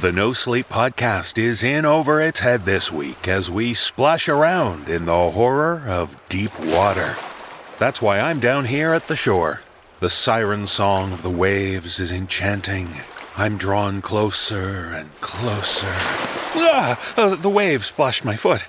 The No Sleep Podcast is in over its head this week as we splash around in the horror of deep water. That's why I'm down here at the shore. The siren song of the waves is enchanting. I'm drawn closer and closer. Ah, uh, the wave splashed my foot.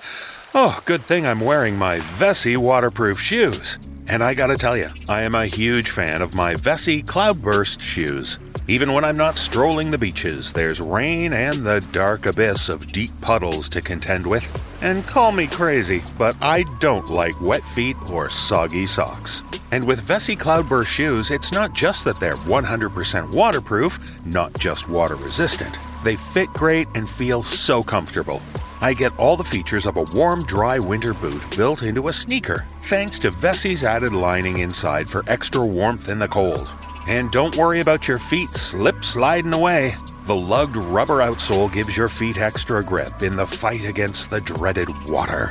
Oh, good thing I'm wearing my Vessi waterproof shoes. And I gotta tell you, I am a huge fan of my Vessi Cloudburst shoes. Even when I'm not strolling the beaches, there's rain and the dark abyss of deep puddles to contend with. And call me crazy, but I don't like wet feet or soggy socks. And with Vessi Cloudburst shoes, it's not just that they're 100% waterproof, not just water resistant. They fit great and feel so comfortable. I get all the features of a warm, dry winter boot built into a sneaker, thanks to Vessi's added lining inside for extra warmth in the cold. And don't worry about your feet slip sliding away. The lugged rubber outsole gives your feet extra grip in the fight against the dreaded water.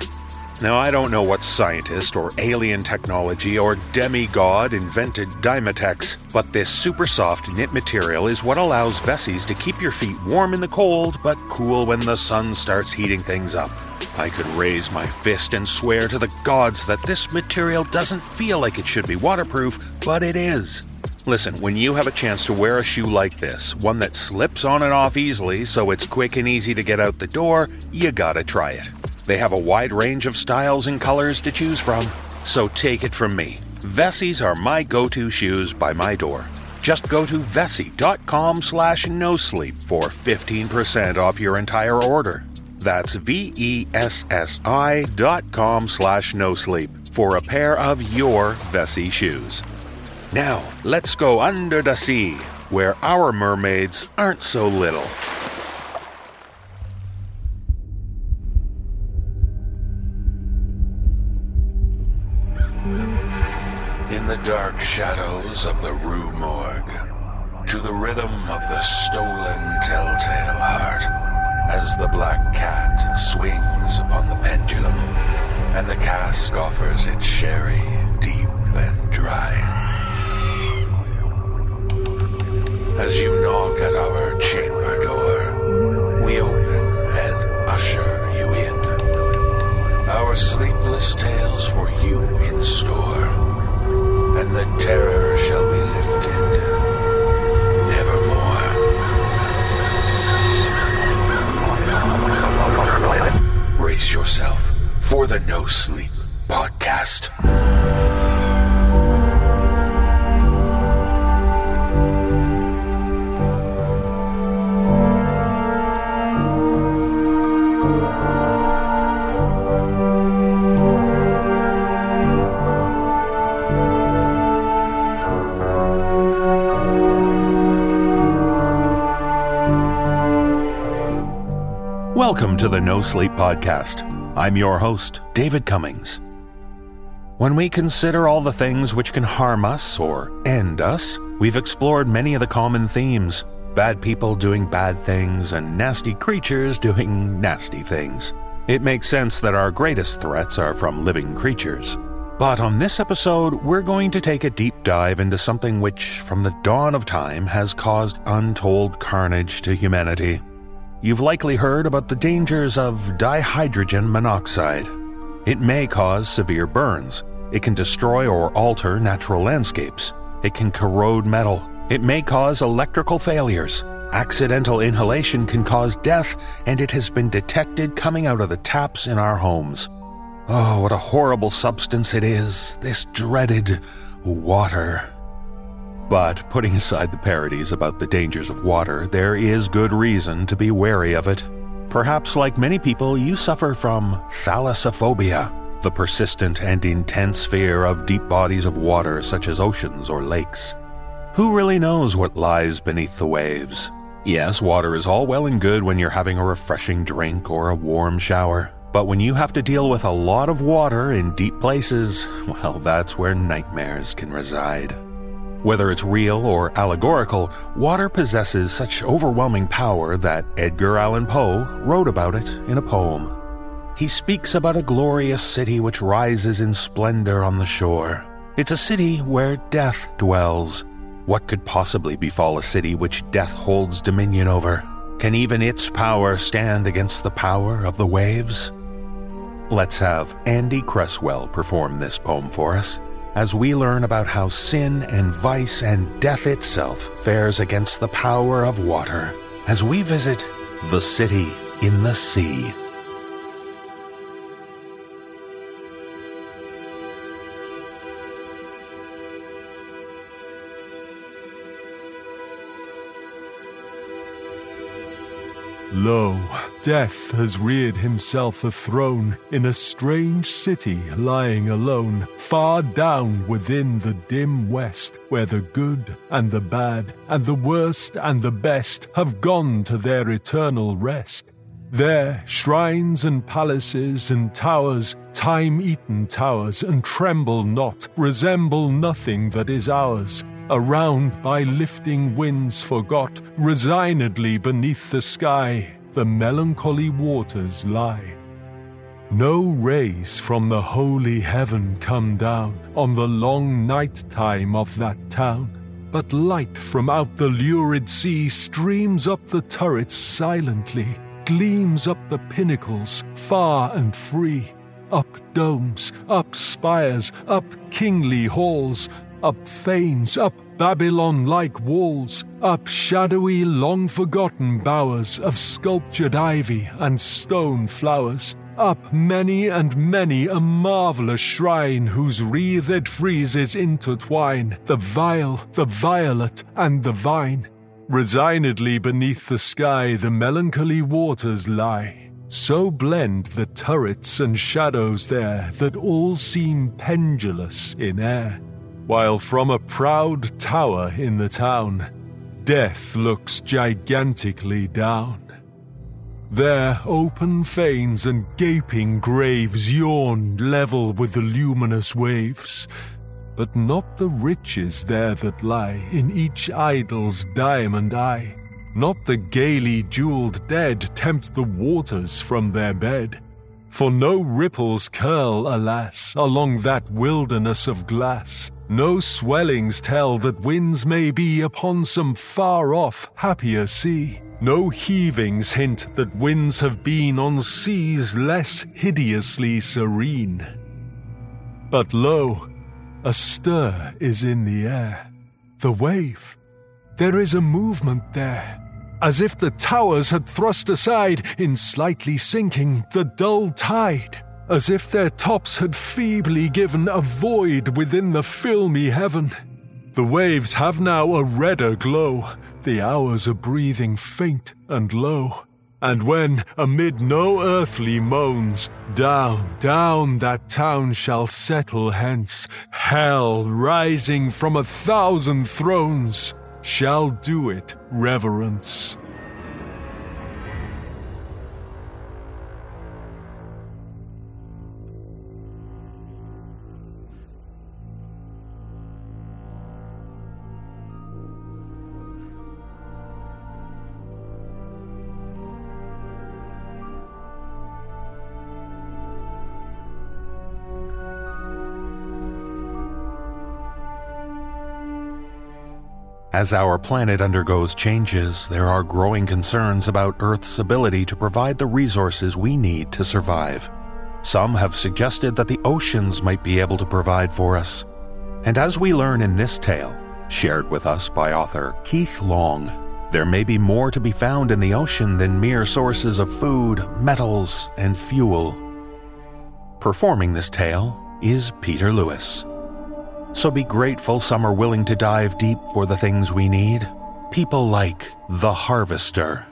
Now, I don't know what scientist or alien technology or demigod invented Dyma-tex, but this super soft knit material is what allows Vessis to keep your feet warm in the cold but cool when the sun starts heating things up. I could raise my fist and swear to the gods that this material doesn't feel like it should be waterproof, but it is. Listen, when you have a chance to wear a shoe like this, one that slips on and off easily so it's quick and easy to get out the door, you gotta try it. They have a wide range of styles and colors to choose from. So take it from me. Vessis are my go-to shoes by my door. Just go to vessi.com slash no sleep for 15% off your entire order. That's V-E-S-S-I dot com slash no sleep for a pair of your Vessi shoes. Now, let's go under the sea, where our mermaids aren't so little. Dark shadows of the Rue Morgue, to the rhythm of the stolen telltale heart, as the black cat swings upon the pendulum, and the cask offers its sherry deep and dry. As you knock at our chamber door, we open and usher you in. Our sleepless tales for you in store, the terror shall be lifted nevermore. Brace yourself for the No Sleep Podcast. Welcome to the No Sleep Podcast. I'm your host, David Cummings. When we consider all the things which can harm us or end us, we've explored many of the common themes bad people doing bad things and nasty creatures doing nasty things. It makes sense that our greatest threats are from living creatures. But on this episode, we're going to take a deep dive into something which, from the dawn of time, has caused untold carnage to humanity. You've likely heard about the dangers of dihydrogen monoxide. It may cause severe burns. It can destroy or alter natural landscapes. It can corrode metal. It may cause electrical failures. Accidental inhalation can cause death, and it has been detected coming out of the taps in our homes. Oh, what a horrible substance it is, this dreaded water. But putting aside the parodies about the dangers of water, there is good reason to be wary of it. Perhaps, like many people, you suffer from thalassophobia, the persistent and intense fear of deep bodies of water such as oceans or lakes. Who really knows what lies beneath the waves? Yes, water is all well and good when you're having a refreshing drink or a warm shower. But when you have to deal with a lot of water in deep places, well, that's where nightmares can reside. Whether it's real or allegorical, water possesses such overwhelming power that Edgar Allan Poe wrote about it in a poem. He speaks about a glorious city which rises in splendor on the shore. It's a city where death dwells. What could possibly befall a city which death holds dominion over? Can even its power stand against the power of the waves? Let's have Andy Cresswell perform this poem for us as we learn about how sin and vice and death itself fares against the power of water as we visit the city in the sea. Lo, death has reared himself a throne in a strange city lying alone, far down within the dim west, where the good and the bad, and the worst and the best have gone to their eternal rest. There, shrines and palaces and towers, time eaten towers, and tremble not, resemble nothing that is ours around by lifting winds forgot, resignedly beneath the sky, the melancholy waters lie. No rays from the holy heaven come down on the long night time of that town, but light from out the lurid sea streams up the turrets silently, gleams up the pinnacles far and free, up domes, up spires, up kingly halls, up fanes, up Babylon like walls, up shadowy, long forgotten bowers of sculptured ivy and stone flowers, up many and many a marvellous shrine whose wreathed friezes intertwine the vial, the violet, and the vine. Resignedly beneath the sky the melancholy waters lie. So blend the turrets and shadows there that all seem pendulous in air while from a proud tower in the town, death looks gigantically down. There, open fanes and gaping graves yawned level with the luminous waves, but not the riches there that lie in each idol's diamond eye. Not the gaily jeweled dead tempt the waters from their bed. For no ripples curl, alas, along that wilderness of glass. No swellings tell that winds may be upon some far off, happier sea. No heavings hint that winds have been on seas less hideously serene. But lo, a stir is in the air. The wave. There is a movement there as if the towers had thrust aside in slightly sinking the dull tide, as if their tops had feebly given a void within the filmy heaven. The waves have now a redder glow, the hours are breathing faint and low. And when, amid no earthly moans, down, down that town shall settle hence, hell rising from a thousand thrones, shall do it reverence. As our planet undergoes changes, there are growing concerns about Earth's ability to provide the resources we need to survive. Some have suggested that the oceans might be able to provide for us. And as we learn in this tale, shared with us by author Keith Long, there may be more to be found in the ocean than mere sources of food, metals, and fuel. Performing this tale is Peter Lewis. So be grateful some are willing to dive deep for the things we need. People like the Harvester.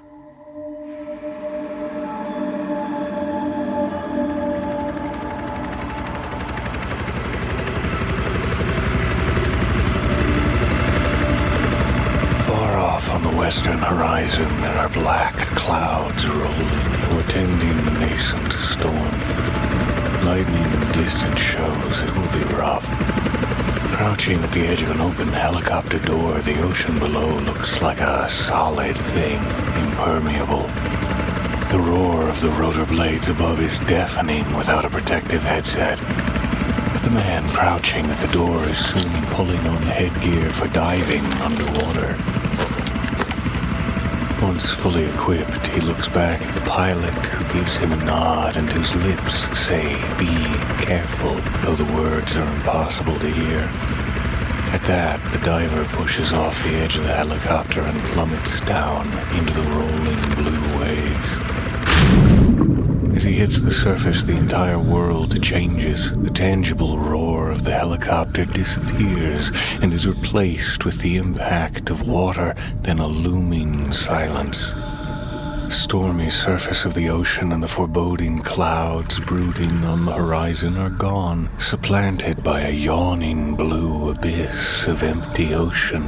Far off on the western horizon, there are black clouds rolling, portending the nascent storm. Lightning in the distance shows it will be rough. Crouching at the edge of an open helicopter door, the ocean below looks like a solid thing, impermeable. The roar of the rotor blades above is deafening without a protective headset. But the man crouching at the door is soon pulling on the headgear for diving underwater. Once fully equipped, he looks back at the pilot who gives him a nod and whose lips say, Be careful, though the words are impossible to hear. At that, the diver pushes off the edge of the helicopter and plummets down into the rolling blue waves. As he hits the surface, the entire world changes. The tangible roar of the helicopter disappears and is replaced with the impact of water, then a looming silence. The stormy surface of the ocean and the foreboding clouds brooding on the horizon are gone, supplanted by a yawning blue abyss of empty ocean.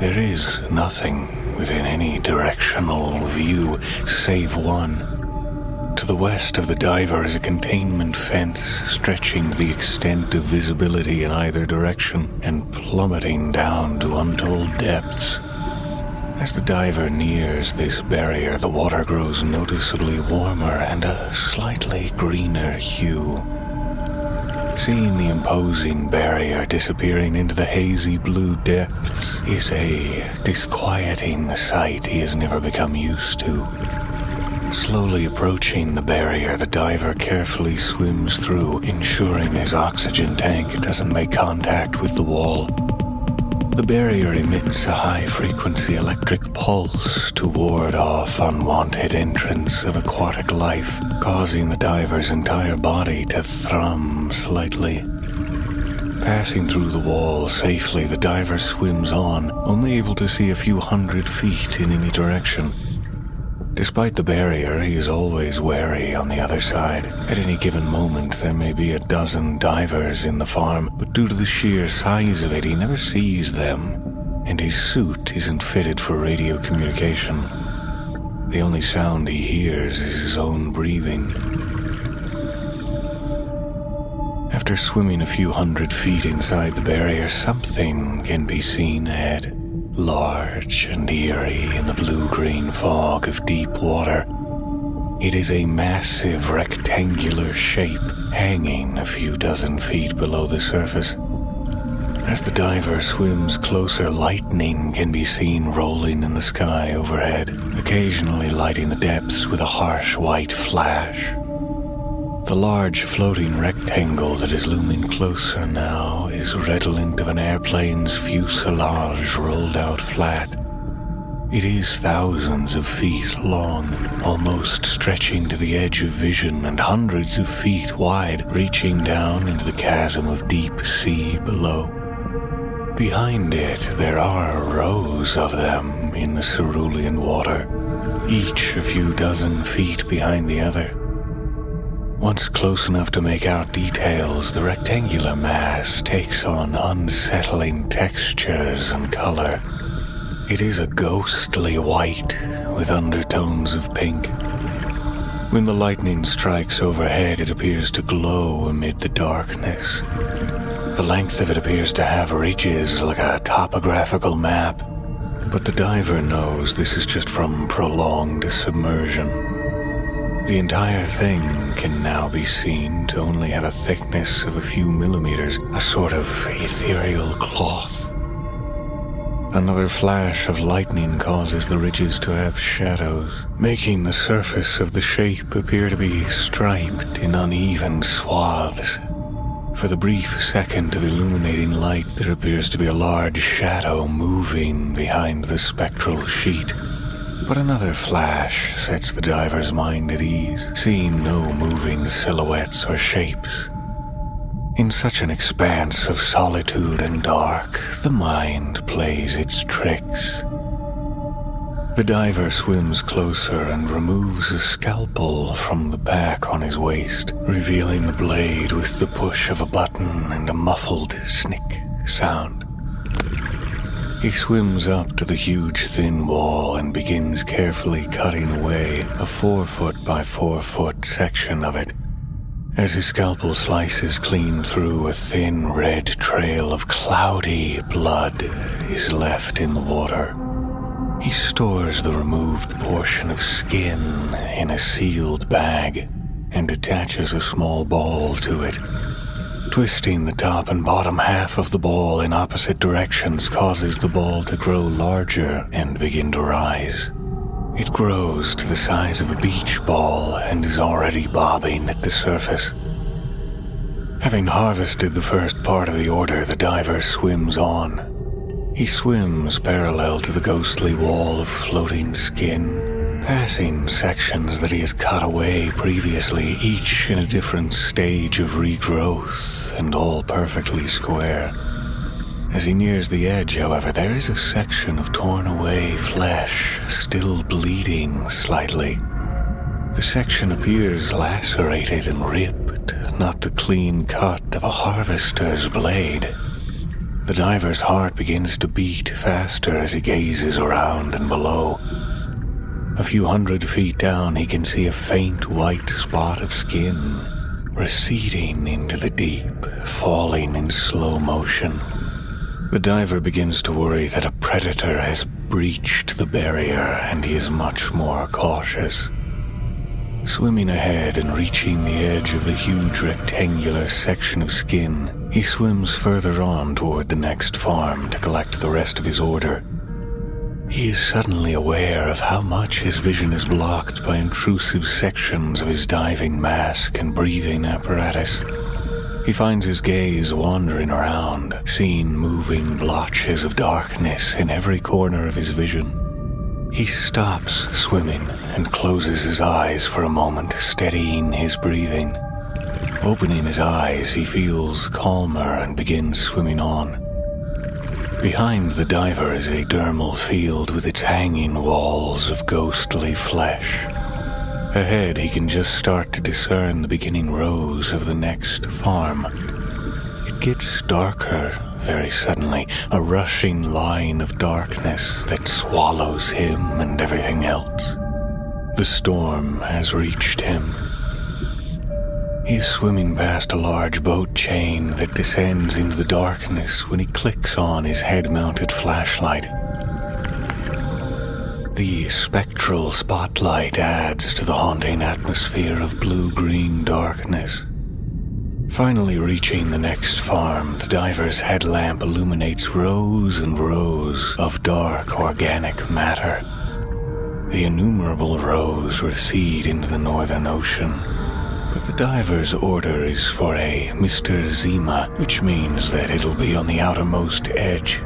There is nothing within any directional view save one to the west of the diver is a containment fence stretching the extent of visibility in either direction and plummeting down to untold depths. As the diver nears this barrier, the water grows noticeably warmer and a slightly greener hue. Seeing the imposing barrier disappearing into the hazy blue depths is a disquieting sight he has never become used to. Slowly approaching the barrier, the diver carefully swims through, ensuring his oxygen tank doesn't make contact with the wall. The barrier emits a high frequency electric pulse to ward off unwanted entrance of aquatic life, causing the diver's entire body to thrum slightly. Passing through the wall safely, the diver swims on, only able to see a few hundred feet in any direction. Despite the barrier, he is always wary on the other side. At any given moment, there may be a dozen divers in the farm, but due to the sheer size of it, he never sees them, and his suit isn't fitted for radio communication. The only sound he hears is his own breathing. After swimming a few hundred feet inside the barrier, something can be seen ahead large and eerie in the blue green fog of deep water. It is a massive rectangular shape hanging a few dozen feet below the surface. As the diver swims closer, lightning can be seen rolling in the sky overhead, occasionally lighting the depths with a harsh white flash. The large floating rectangle that is looming closer now is redolent of an airplane's fuselage rolled out flat. It is thousands of feet long, almost stretching to the edge of vision and hundreds of feet wide, reaching down into the chasm of deep sea below. Behind it, there are rows of them in the cerulean water, each a few dozen feet behind the other. Once close enough to make out details, the rectangular mass takes on unsettling textures and color. It is a ghostly white with undertones of pink. When the lightning strikes overhead, it appears to glow amid the darkness. The length of it appears to have ridges like a topographical map, but the diver knows this is just from prolonged submersion. The entire thing can now be seen to only have a thickness of a few millimeters, a sort of ethereal cloth. Another flash of lightning causes the ridges to have shadows, making the surface of the shape appear to be striped in uneven swaths. For the brief second of illuminating light, there appears to be a large shadow moving behind the spectral sheet. But another flash sets the diver's mind at ease, seeing no moving silhouettes or shapes. In such an expanse of solitude and dark, the mind plays its tricks. The diver swims closer and removes a scalpel from the pack on his waist, revealing the blade with the push of a button and a muffled snick sound. He swims up to the huge thin wall and begins carefully cutting away a four foot by four foot section of it. As his scalpel slices clean through, a thin red trail of cloudy blood is left in the water. He stores the removed portion of skin in a sealed bag and attaches a small ball to it Twisting the top and bottom half of the ball in opposite directions causes the ball to grow larger and begin to rise. It grows to the size of a beach ball and is already bobbing at the surface. Having harvested the first part of the order, the diver swims on. He swims parallel to the ghostly wall of floating skin, passing sections that he has cut away previously, each in a different stage of regrowth and all perfectly square. As he nears the edge, however, there is a section of torn away flesh, still bleeding slightly. The section appears lacerated and ripped, not the clean cut of a harvester's blade. The diver's heart begins to beat faster as he gazes around and below. A few hundred feet down, he can see a faint white spot of skin receding into the deep, falling in slow motion. The diver begins to worry that a predator has breached the barrier and he is much more cautious. Swimming ahead and reaching the edge of the huge rectangular section of skin, he swims further on toward the next farm to collect the rest of his order. He is suddenly aware of how much his vision is blocked by intrusive sections of his diving mask and breathing apparatus. He finds his gaze wandering around, seeing moving blotches of darkness in every corner of his vision. He stops swimming and closes his eyes for a moment, steadying his breathing. Opening his eyes, he feels calmer and begins swimming on. Behind the diver is a dermal field with its hanging walls of ghostly flesh. Ahead, he can just start to discern the beginning rows of the next farm. It gets darker very suddenly, a rushing line of darkness that swallows him and everything else. The storm has reached him. He is swimming past a large boat chain that descends into the darkness when he clicks on his head mounted flashlight. The spectral spotlight adds to the haunting atmosphere of blue green darkness. Finally reaching the next farm, the diver's headlamp illuminates rows and rows of dark organic matter. The innumerable rows recede into the northern ocean, but the diver's order is for a Mr. Zima, which means that it'll be on the outermost edge.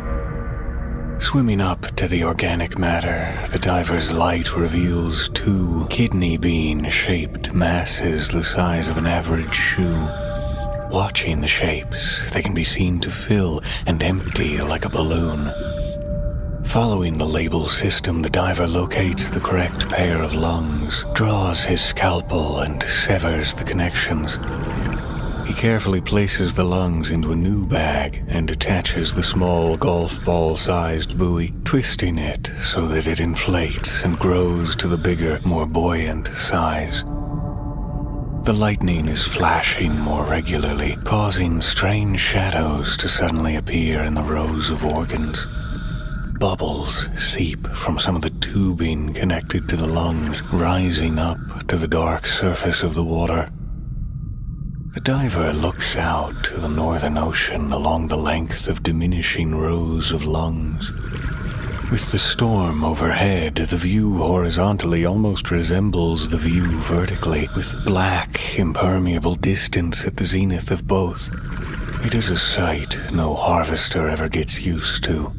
Swimming up to the organic matter, the diver's light reveals two kidney bean shaped masses the size of an average shoe. Watching the shapes, they can be seen to fill and empty like a balloon. Following the label system, the diver locates the correct pair of lungs, draws his scalpel, and severs the connections. He carefully places the lungs into a new bag and attaches the small golf ball sized buoy, twisting it so that it inflates and grows to the bigger, more buoyant size. The lightning is flashing more regularly, causing strange shadows to suddenly appear in the rows of organs. Bubbles seep from some of the tubing connected to the lungs, rising up to the dark surface of the water. The diver looks out to the northern ocean along the length of diminishing rows of lungs. With the storm overhead, the view horizontally almost resembles the view vertically, with black, impermeable distance at the zenith of both. It is a sight no harvester ever gets used to.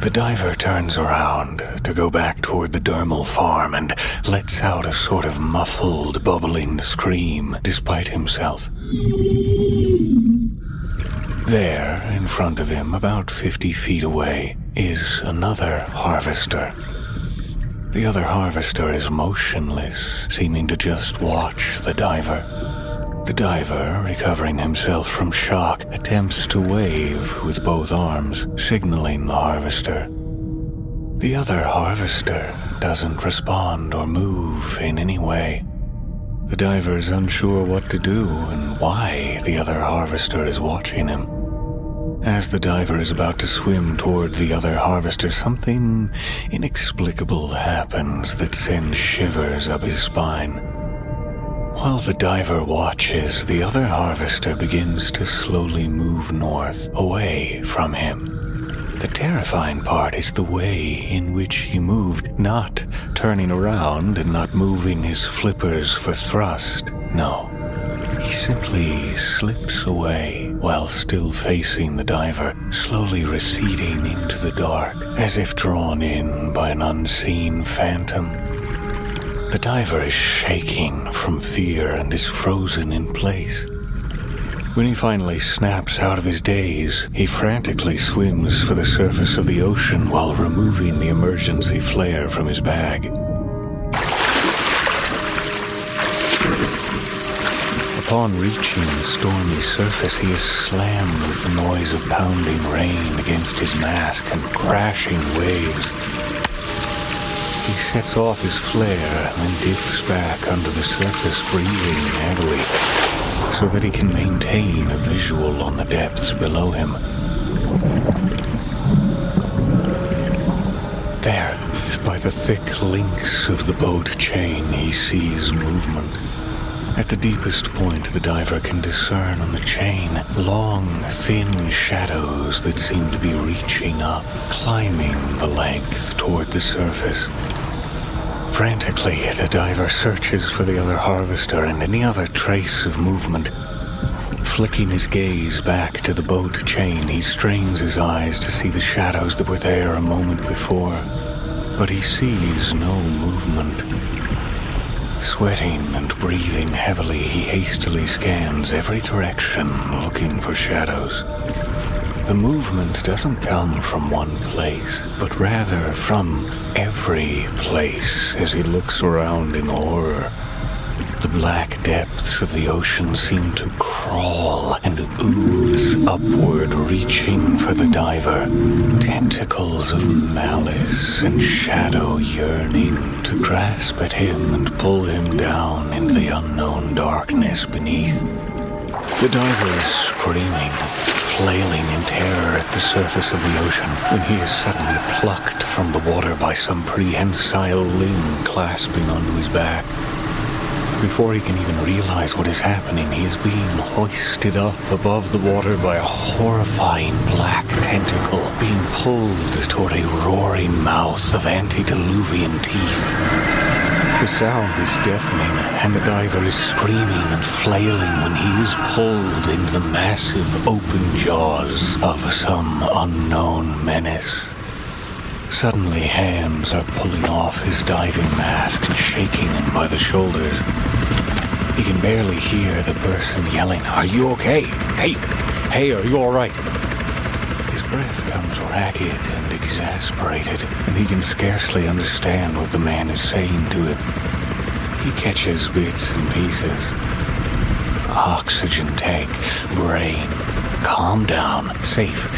The diver turns around to go back toward the dermal farm and lets out a sort of muffled, bubbling scream despite himself. There, in front of him, about 50 feet away, is another harvester. The other harvester is motionless, seeming to just watch the diver. The diver, recovering himself from shock, attempts to wave with both arms, signaling the harvester. The other harvester doesn't respond or move in any way. The diver is unsure what to do and why the other harvester is watching him. As the diver is about to swim toward the other harvester, something inexplicable happens that sends shivers up his spine. While the diver watches, the other harvester begins to slowly move north, away from him. The terrifying part is the way in which he moved, not turning around and not moving his flippers for thrust. No. He simply slips away while still facing the diver, slowly receding into the dark, as if drawn in by an unseen phantom. The diver is shaking from fear and is frozen in place. When he finally snaps out of his daze, he frantically swims for the surface of the ocean while removing the emergency flare from his bag. Upon reaching the stormy surface, he is slammed with the noise of pounding rain against his mask and crashing waves. He sets off his flare and dips back under the surface, breathing heavily so that he can maintain a visual on the depths below him. There, by the thick links of the boat chain, he sees movement. At the deepest point, the diver can discern on the chain long, thin shadows that seem to be reaching up, climbing the length toward the surface. Frantically, the diver searches for the other harvester and any other trace of movement. Flicking his gaze back to the boat chain, he strains his eyes to see the shadows that were there a moment before. But he sees no movement. Sweating and breathing heavily, he hastily scans every direction looking for shadows. The movement doesn't come from one place, but rather from every place as he looks around in horror. The black depths of the ocean seem to crawl and ooze upward, reaching for the diver. Tentacles of malice and shadow yearning to grasp at him and pull him down into the unknown darkness beneath. The diver is screaming, flailing in terror at the surface of the ocean when he is suddenly plucked from the water by some prehensile limb clasping onto his back. Before he can even realize what is happening, he is being hoisted up above the water by a horrifying black tentacle, being pulled toward a roaring mouth of antediluvian teeth. The sound is deafening, and the diver is screaming and flailing when he is pulled into the massive open jaws of some unknown menace. Suddenly, hands are pulling off his diving mask and shaking him by the shoulders. He can barely hear the person yelling, Are you okay? Hey, hey, are you alright? His breath comes ragged and exasperated, and he can scarcely understand what the man is saying to him. He catches bits and pieces. Oxygen tank, brain, calm down, safe,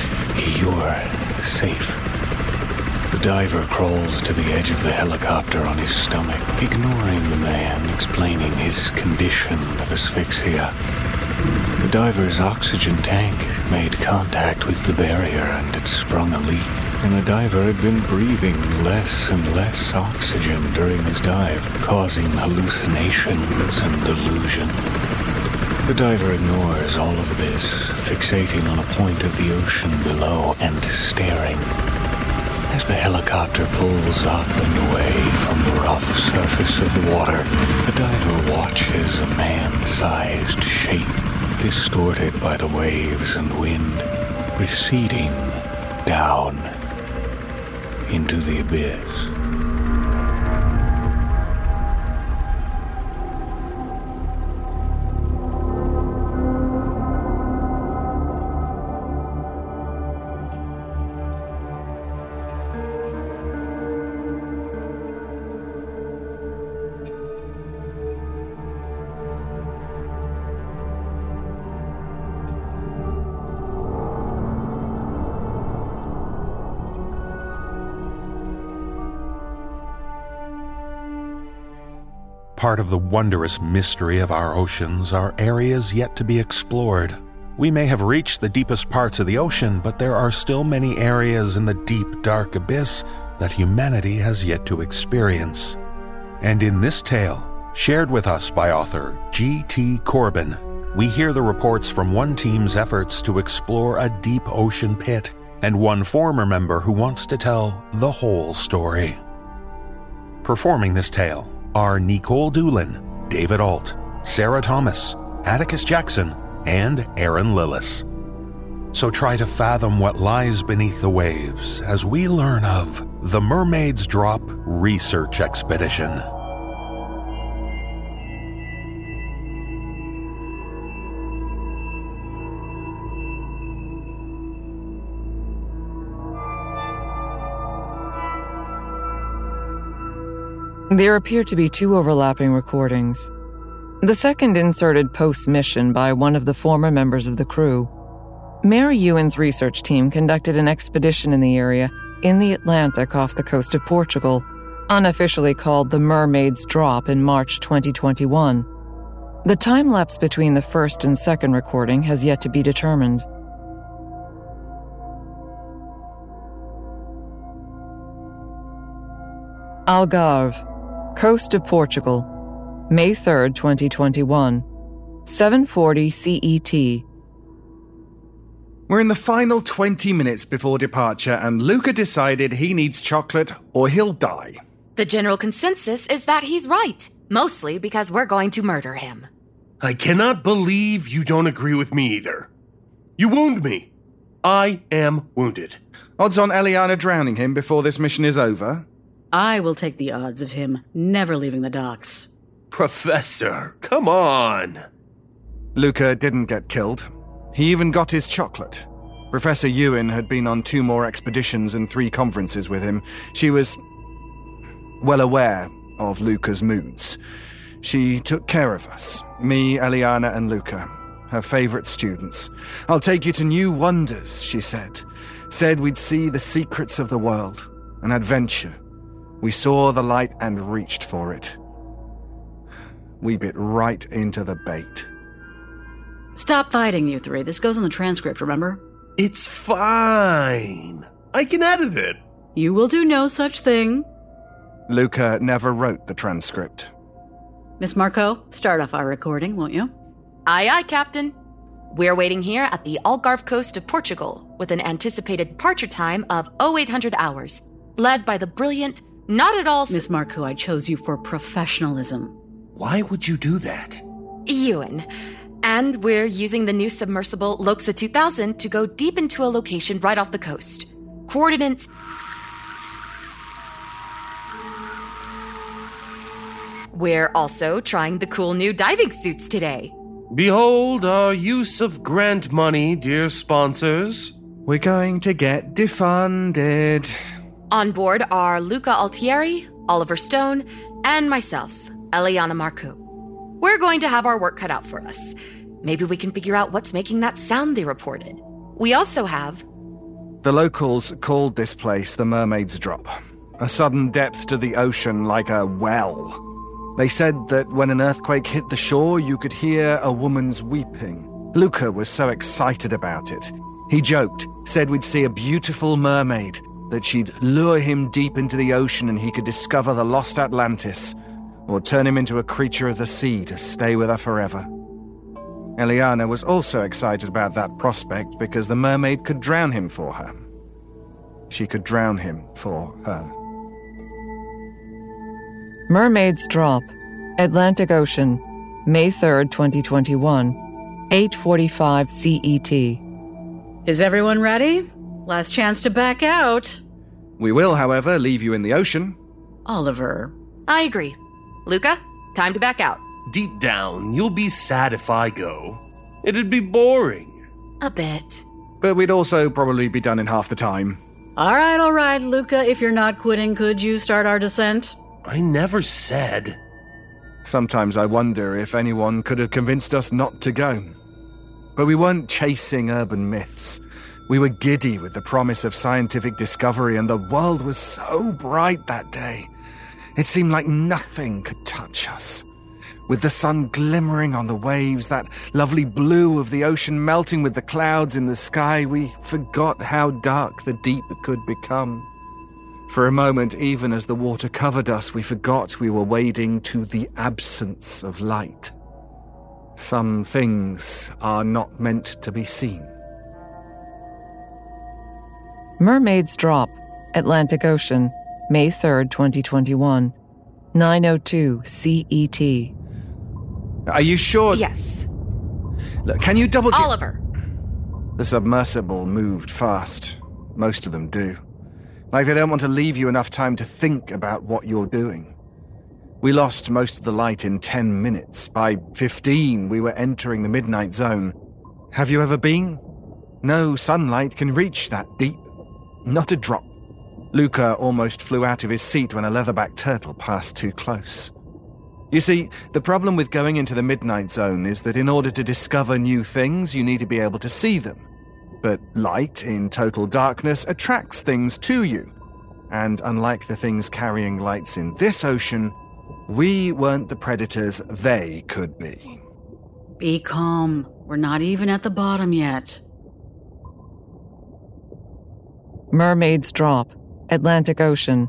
you're safe. The diver crawls to the edge of the helicopter on his stomach, ignoring the man explaining his condition of asphyxia. The diver's oxygen tank made contact with the barrier and it sprung a leak, and the diver had been breathing less and less oxygen during his dive, causing hallucinations and delusion. The diver ignores all of this, fixating on a point of the ocean below and staring. As the helicopter pulls up and away from the rough surface of the water, the diver watches a man-sized shape distorted by the waves and wind, receding down into the abyss. Part of the wondrous mystery of our oceans are areas yet to be explored. We may have reached the deepest parts of the ocean, but there are still many areas in the deep, dark abyss that humanity has yet to experience. And in this tale, shared with us by author G.T. Korbin, we hear the reports from one team's efforts to explore a deep ocean pit and one former member who wants to tell the whole story. performing this tale are Nikolle Doolin, David Ault, Sarah Thomas, Atticus Jackson, and Erin Lillis. So try to fathom what lies beneath the waves as we learn of the Mermaid's Drop Research Expedition. There appear to be two overlapping recordings. The second inserted post mission by one of the former members of the crew. Mary Ewin's research team conducted an expedition in the area in the Atlantic off the coast of Portugal, unofficially called the Mermaid's Drop in March 2021. The time lapse between the first and second recording has yet to be determined. Algarve, coast of Portugal, May 3rd, 2021, 7:40 CET. We're in the final 20 minutes before departure, and Luca decided he needs chocolate or he'll die. The general consensus is that he's right, mostly because we're going to murder him. I cannot believe you don't agree with me either. You wound me. I am wounded. Odds on Elyanna drowning him before this mission is over? I will take the odds of him never leaving the docks. Professor, come on. Luca didn't get killed. He even got his chocolate. Professor Ewin had been on two more expeditions and three conferences with him. She was well aware of Luca's moods. She took care of us, me, Elyanna, and Luca, her favorite students. I'll take you to new wonders, she said. Said we'd see the secrets of the world, an adventure. We saw the light and reached for it. We bit right into the bait. Stop fighting, you three. This goes in the transcript, remember? It's fine. I can edit it. You will do no such thing. Luca never wrote the transcript. Miss Markou, start off our recording, won't you? Aye, aye, Captain. We're waiting here at the Algarve coast of Portugal with an anticipated departure time of 0800 hours, led by the brilliant, not at all. Miss Markou, I chose you for professionalism. Why would you do that? Ewin. And we're using the new submersible Loxa 2000 to go deep into a location right off the coast. Coordinates. We're also trying the cool new diving suits today. Behold our use of grant money, dear sponsors. We're going to get defunded. On board are Luca Altieri, Oliver Stone, and myself, Elyanna Markou. We're going to have our work cut out for us. Maybe we can figure out what's making that sound they reported. We also have. The locals called this place the Mermaid's Drop, a sudden depth to the ocean like a well. They said that when an earthquake hit the shore, you could hear a woman's weeping. Luca was so excited about it. He joked, said we'd see a beautiful mermaid, that she'd lure him deep into the ocean and he could discover the lost Atlantis, or turn him into a creature of the sea to stay with her forever. Elyanna was also excited about that prospect because the mermaid could drown him for her. She could drown him for her. Mermaid's Drop, Atlantic Ocean, May 3rd, 2021, 8:45 CET. Is everyone ready? Last chance to back out. We will, however, leave you in the ocean. Oliver. I agree. Luca, time to back out. Deep down, you'll be sad if I go. It'd be boring. A bit. But we'd also probably be done in half the time. All right, all right, Luca, if you're not quitting, could you start our descent? I never said. Sometimes I wonder if anyone could have convinced us not to go. But we weren't chasing urban myths. We were giddy with the promise of scientific discovery, and the world was so bright that day. It seemed like nothing could touch us. With the sun glimmering on the waves, that lovely blue of the ocean melting with the clouds in the sky, we forgot how dark the deep could become. For a moment, even as the water covered us, we forgot we were wading to the absence of light. Some things are not meant to be seen. Mermaid's Drop, Atlantic Ocean, May 3rd, 2021, 902 CET. Are you sure? Yes. Look, Can you double check? Oliver. The submersible moved fast. Most of them do. Like they don't want to leave you enough time to think about what you're doing. We lost most of the light in 10 minutes. By 15, we were entering the midnight zone. Have you ever been? No sunlight can reach that deep. Not a drop. Luca almost flew out of his seat when a leatherback turtle passed too close. You see, the problem with going into the midnight zone is that in order to discover new things, you need to be able to see them. But light in total darkness attracts things to you. And unlike the things carrying lights in this ocean, we weren't the predators they could be. Be calm. We're not even at the bottom yet. Mermaid's Drop, Atlantic Ocean,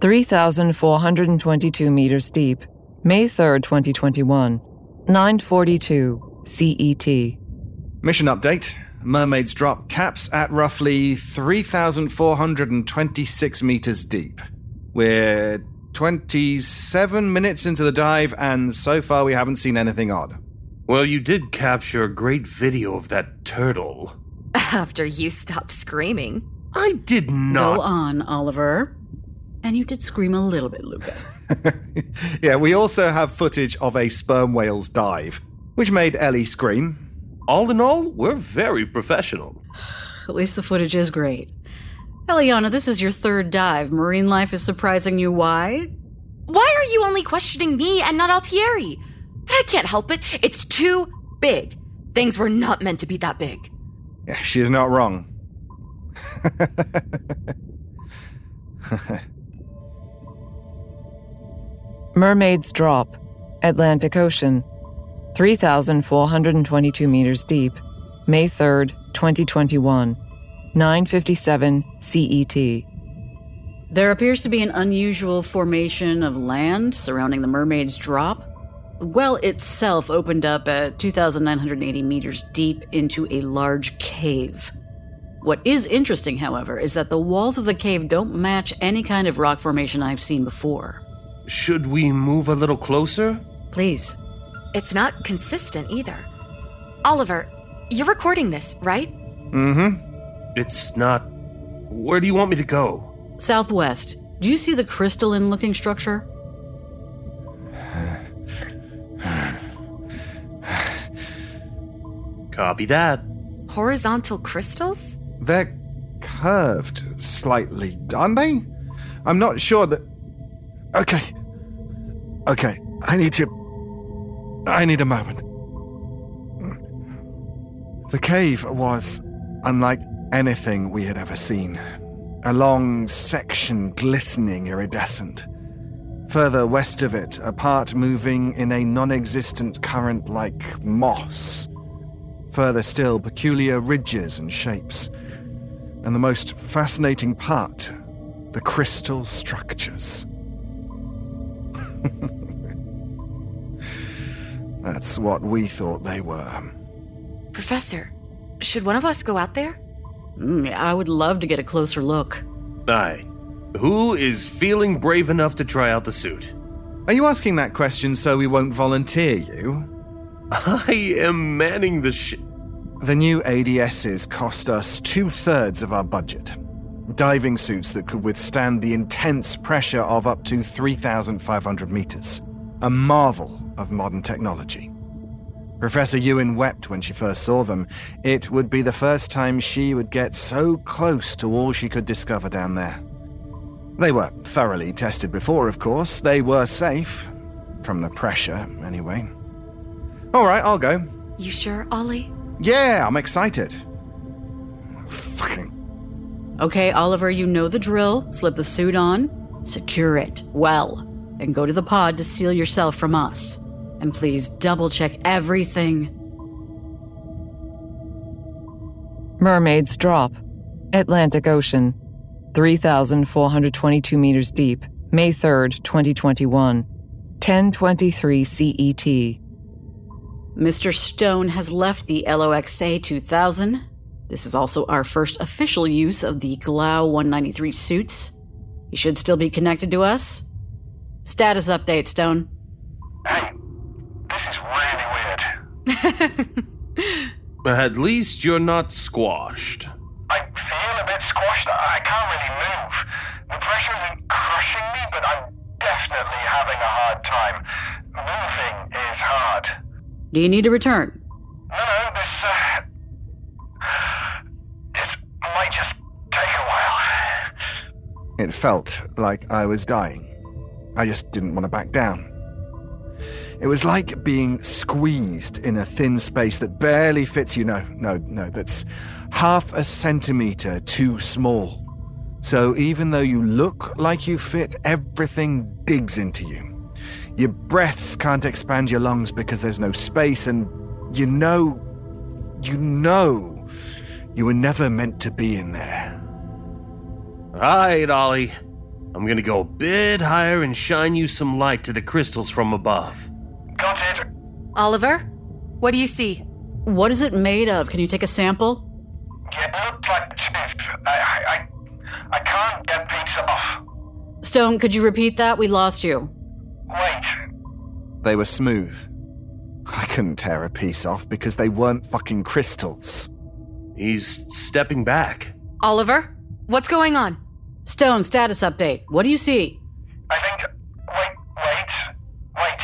3,422 meters deep, May 3rd, 2021, 942 CET. Mission update Mermaid's Drop caps at roughly 3,426 meters deep. We're 27 minutes into the dive, and so far we haven't seen anything odd. Well, you did capture a great video of that turtle. After you stopped screaming. I did not. Go on, Oliver. And you did scream a little bit, Luca. yeah, we also have footage of a sperm whale's dive, which made Ellie scream. All in all, we're very professional. At least the footage is great. Elyanna, this is your third dive. Marine life is surprising you. Why? Why are you only questioning me and not Altier? I can't help it. It's too big. Things were not meant to be that big. Yeah, she's not wrong. Mermaid's Drop, Atlantic Ocean, 3,422 meters deep, May 3rd, 2021, 957 CET. There appears to be an unusual formation of land surrounding the mermaid's drop. The well itself opened up at 2,980 meters deep into a large cave. What is interesting, however, is that the walls of the cave don't match any kind of rock formation I've seen before. Should we move a little closer? Please. It's not consistent either. Oliver, you're recording this, right? Mm hmm. It's not. Where do you want me to go? Southwest. Do you see the crystalline looking structure? Copy that. Horizontal crystals? They're curved slightly, aren't they? I'm not sure that. Okay. Okay, I need to. I need a moment. The cave was unlike anything we had ever seen. A long section glistening iridescent. Further west of it, a part moving in a non existent current like moss. Further still, peculiar ridges and shapes. And the most fascinating part, the crystal structures. That's what we thought they were. Professor, should one of us go out there? Mm, I would love to get a closer look. Aye. Who is feeling brave enough to try out the suit? Are you asking that question so we won't volunteer you? I am manning the sh. The new ADSs cost us two thirds of our budget. Diving suits that could withstand the intense pressure of up to 3,500 meters. A marvel of modern technology. Professor Ewin wept when she first saw them. It would be the first time she would get so close to all she could discover down there. They were thoroughly tested before, of course. They were safe. From the pressure, anyway. Alright, I'll go. You sure, Ollie? Yeah, I'm excited. Fucking. Okay, Oliver, you know the drill. Slip the suit on, secure it well, and go to the pod to seal yourself from us. And please double check everything. Mermaid's Drop, Atlantic Ocean, 3,422 meters deep, May 3rd, 2021, 1023 CET. Mr. Stone has left the LOXA 2000. This is also our first official use of the GLOW 193 suits. He should still be connected to us. Status update, Stone. Hey, this is really weird. At least you're not squashed. I feel a bit squashed. I can't really move. The pressure isn't crushing me, but I'm definitely having a hard time. Moving is hard. Do you need to return? No, no, this, uh. This might just take a while. It felt like I was dying. I just didn't want to back down. It was like being squeezed in a thin space that barely fits you. No, no, no, that's half a centimeter too small. So even though you look like you fit, everything digs into you. Your breaths can't expand your lungs because there's no space, and you know, you know, you were never meant to be in there. Alright, Ollie. I'm gonna go a bit higher and shine you some light to the crystals from above. Got it. Oliver, what do you see? What is it made of? Can you take a sample? Yeah, it looked like tooth. I, I, I, I can't get these off. Stone, could you repeat that? We lost you. Wait. They were smooth. I couldn't tear a piece off because they weren't fucking crystals. He's stepping back. Oliver, what's going on? Stone, status update. What do you see? I think. Wait, wait, wait.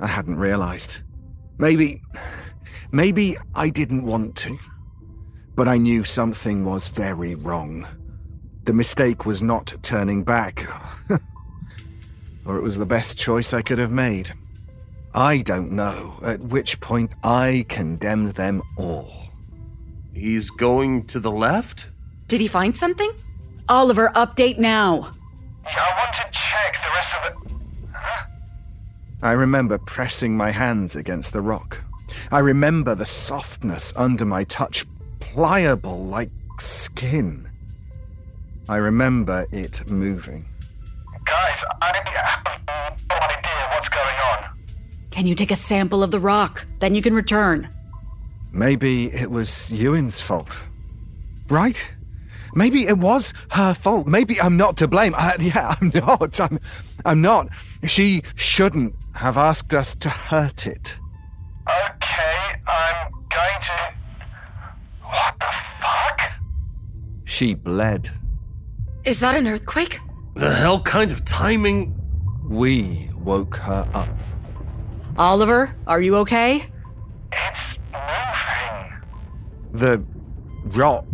I hadn't realized. Maybe. Maybe I didn't want to. But I knew something was very wrong. The mistake was not turning back. Or it was the best choice I could have made. I don't know at which point I condemned them all. He's going to the left? Did he find something? Oliver, update now. Yeah, I want to check the rest of it. Huh? I remember pressing my hands against the rock. I remember the softness under my touch, pliable like skin. I remember it moving. Guys, I have no idea what's going on. Can you take a sample of the rock? Then you can return. Maybe it was Ewin's fault. Right? Maybe it was her fault. Maybe I'm not to blame. I, yeah, I'm not. I'm, I'm not. She shouldn't have asked us to hurt it. Okay, I'm going to. What the fuck? She bled. Is that an earthquake? The hell kind of timing? We woke her up. Oliver, are you okay? It's moving. The rock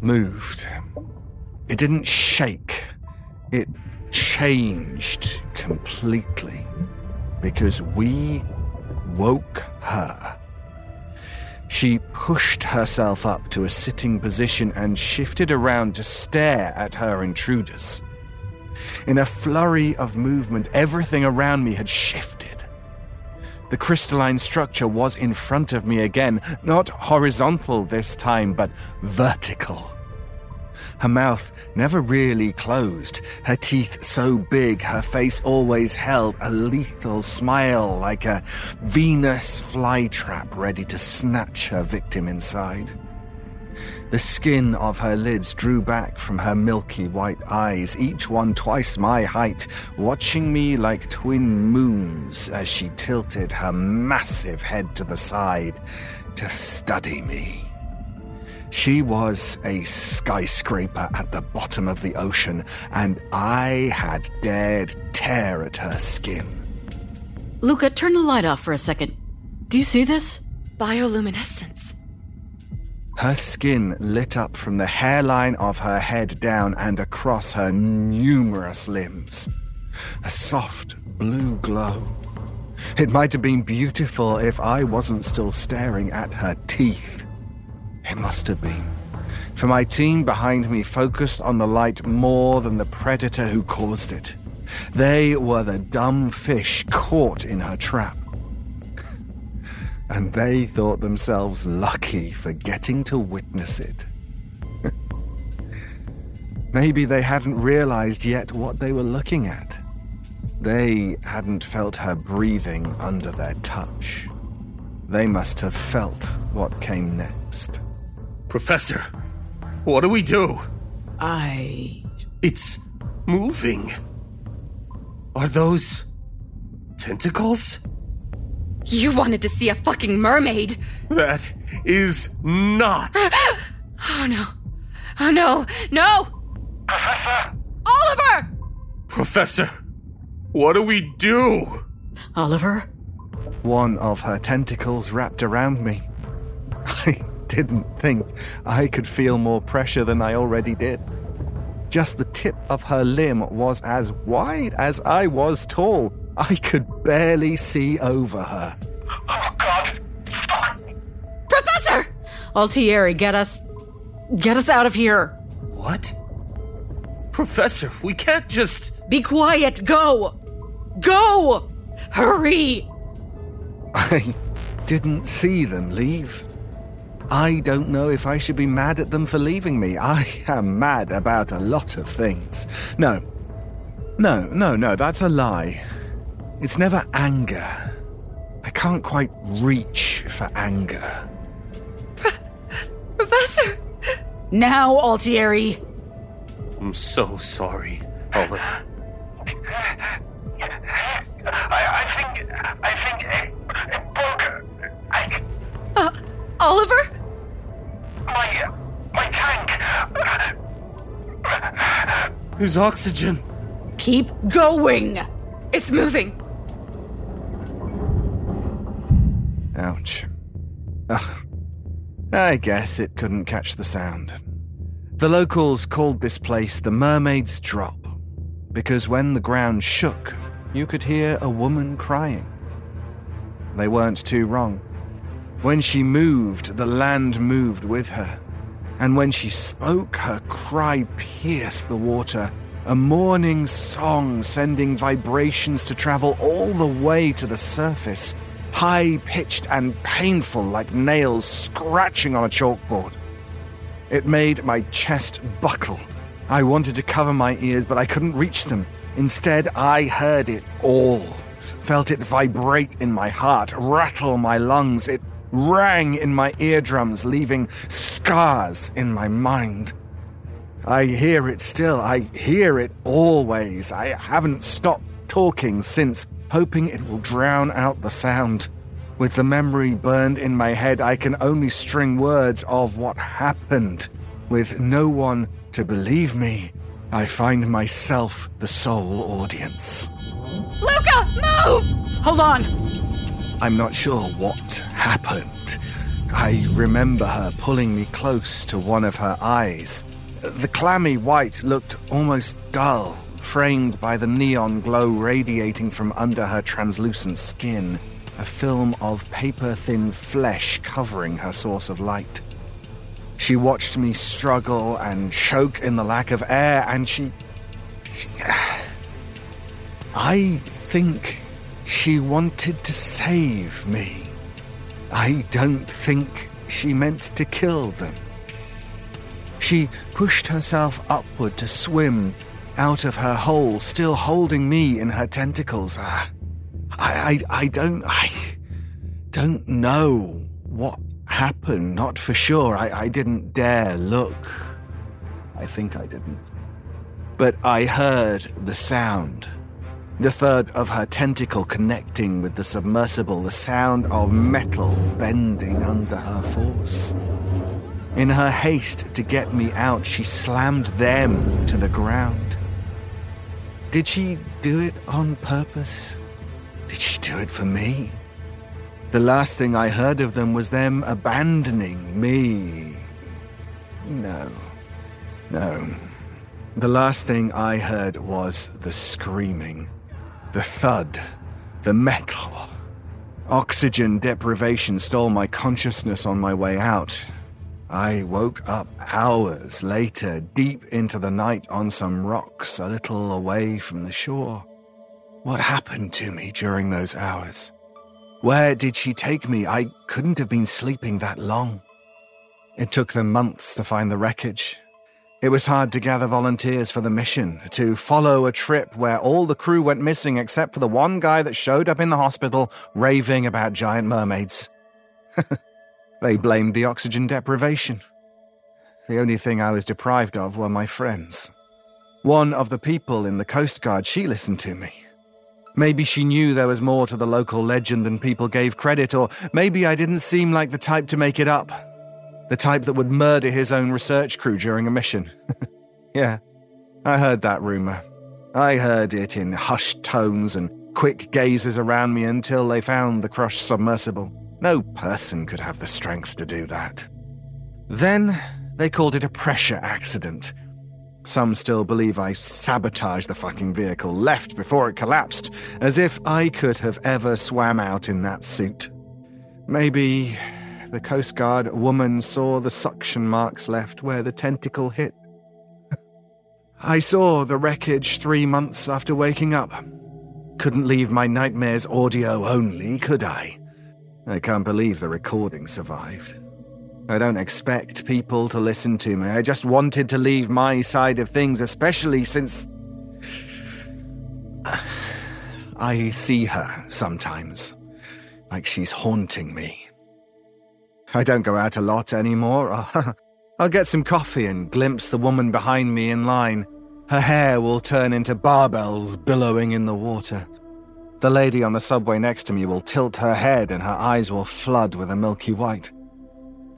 moved. It didn't shake. It changed completely because we woke her. She pushed herself up to a sitting position and shifted around to stare at her intruders. In a flurry of movement, everything around me had shifted. The crystalline structure was in front of me again, not horizontal this time, but vertical. Her mouth never really closed, her teeth so big her face always held a lethal smile like a Venus flytrap ready to snatch her victim inside. The skin of her lids drew back from her milky white eyes, each one twice my height, watching me like twin moons as she tilted her massive head to the side to study me. She was a skyscraper at the bottom of the ocean, and I had dared tear at her skin. Luca, turn the light off for a second. Do you see this? Bioluminescence. Her skin lit up from the hairline of her head down and across her numerous limbs. A soft blue glow. It might have been beautiful if I wasn't still staring at her teeth. It must have been. For my team behind me focused on the light more than the predator who caused it. They were the dumb fish caught in her trap. And they thought themselves lucky for getting to witness it. Maybe they hadn't realized yet what they were looking at. They hadn't felt her breathing under their touch. They must have felt what came next. Professor, what do we do? I It's moving. Are those tentacles? You wanted to see a fucking mermaid. That is not. Oh no. Oh no. No! Professor! Oliver! Professor, what do we do? Oliver? One of her tentacles wrapped around me. I didn't think I could feel more pressure than I already did. Just the tip of her limb was as wide as I was tall. I could barely see over her. Oh god! Fuck! Professor! Altier, get us. Get us out of here! What? Professor, we can't just. Be quiet! Go! Go! Hurry! I didn't see them leave. I don't know if I should be mad at them for leaving me. I am mad about a lot of things. No. No, no, no, that's a lie. It's never anger. I can't quite reach for anger. Professor! Now, Altier! I'm so sorry, Oliver. I, I think. I think it, it broke. I. Uh, Oliver? My. My tank. His oxygen. Keep going! It's moving. Ouch. Ugh. I guess it couldn't catch the sound. The locals called this place the Mermaid's Drop because when the ground shook, you could hear a woman crying. They weren't too wrong. When she moved, the land moved with her. And when she spoke, her cry pierced the water, a mourning song sending vibrations to travel all the way to the surface, high pitched and painful like nails scratching on a chalkboard. It made my chest buckle. I wanted to cover my ears, but I couldn't reach them. Instead, I heard it all. Felt it vibrate in my heart, rattle my lungs. It rang in my eardrums, leaving scars in my mind. I hear it still. I hear it always. I haven't stopped talking since, hoping it will drown out the sound. With the memory burned in my head, I can only string words of what happened. With no one to believe me, I find myself the sole audience. Luca, move! Hold on! I'm not sure what happened. I remember her pulling me close to one of her eyes. The clammy white looked almost dull, framed by the neon glow radiating from under her translucent skin, a film of paper thin flesh covering her source of light. She watched me struggle and choke in the lack of air, and she. she I think she wanted to save me. I don't think she meant to kill them. She pushed herself upward to swim out of her hole, still holding me in her tentacles. Ah, I, I, I don't, I don't know what happened. Not for sure. I, I didn't dare look. I think I didn't. But I heard the sound. The third of her tentacle connecting with the submersible, the sound of metal bending under her force. In her haste to get me out, she slammed them to the ground. Did she do it on purpose? Did she do it for me? The last thing I heard of them was them abandoning me. No. No. The last thing I heard was the screaming, the thud, the metal. Oxygen deprivation stole my consciousness on my way out. I woke up hours later, deep into the night on some rocks a little away from the shore. What happened to me during those hours? Where did she take me? I couldn't have been sleeping that long. It took them months to find the wreckage. It was hard to gather volunteers for the mission, to follow a trip where all the crew went missing except for the one guy that showed up in the hospital raving about giant mermaids. they blamed the oxygen deprivation. The only thing I was deprived of were my friends. One of the people in the Coast Guard, she listened to me. Maybe she knew there was more to the local legend than people gave credit, or maybe I didn't seem like the type to make it up. The type that would murder his own research crew during a mission. yeah, I heard that rumor. I heard it in hushed tones and quick gazes around me until they found the crushed submersible. No person could have the strength to do that. Then they called it a pressure accident some still believe I sabotaged the fucking vehicle, left before it collapsed, as if I could have ever swam out in that suit. Maybe the Coast Guard woman saw the suction marks left where the tentacle hit. I saw the wreckage three months after waking up. Couldn't leave my nightmares audio only, could I? I can't believe the recording survived. I don't expect people to listen to me. I just wanted to leave my side of things, especially since. I see her sometimes, like she's haunting me. I don't go out a lot anymore. I'll get some coffee and glimpse the woman behind me in line. Her hair will turn into barbells billowing in the water. The lady on the subway next to me will tilt her head and her eyes will flood with a milky white.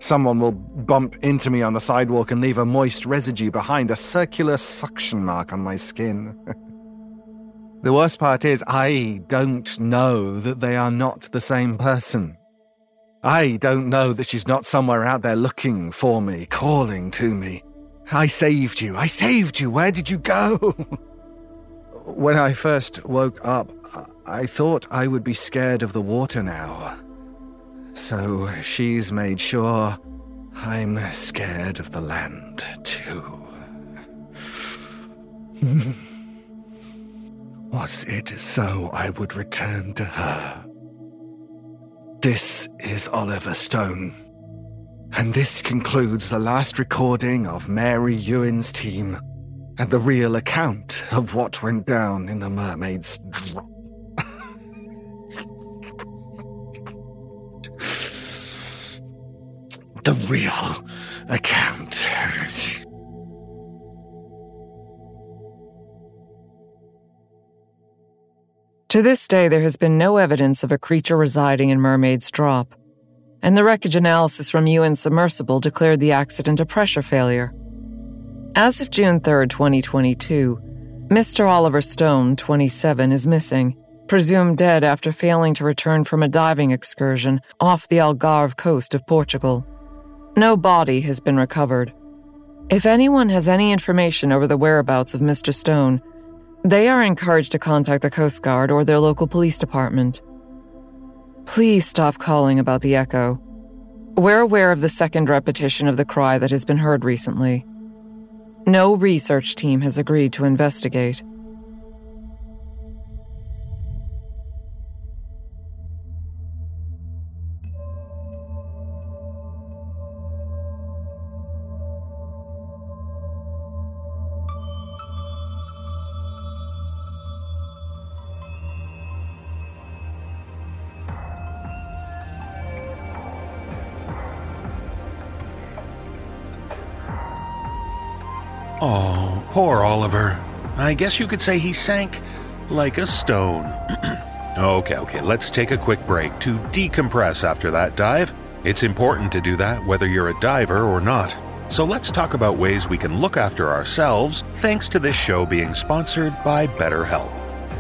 Someone will bump into me on the sidewalk and leave a moist residue behind, a circular suction mark on my skin. the worst part is, I don't know that they are not the same person. I don't know that she's not somewhere out there looking for me, calling to me. I saved you, I saved you, where did you go? when I first woke up, I thought I would be scared of the water now. So she's made sure I'm scared of the land, too. Was it so I would return to her? This is Oliver Stone. And this concludes the last recording of Mary Ewin's team and the real account of what went down in the mermaid's drop. the real account. To this day, there has been no evidence of a creature residing in Mermaid's Drop, and the wreckage analysis from UN Submersible declared the accident a pressure failure. As of June 3, 2022, Mr. Oliver Stone, 27, is missing, presumed dead after failing to return from a diving excursion off the Algarve coast of Portugal. No body has been recovered. If anyone has any information over the whereabouts of Mr. Stone, they are encouraged to contact the Coast Guard or their local police department. Please stop calling about the echo. We're aware of the second repetition of the cry that has been heard recently. No research team has agreed to investigate. Poor Oliver. I guess you could say he sank like a stone. okay, okay, let's take a quick break to decompress after that dive. It's important to do that whether you're a diver or not. So let's talk about ways we can look after ourselves thanks to this show being sponsored by BetterHelp.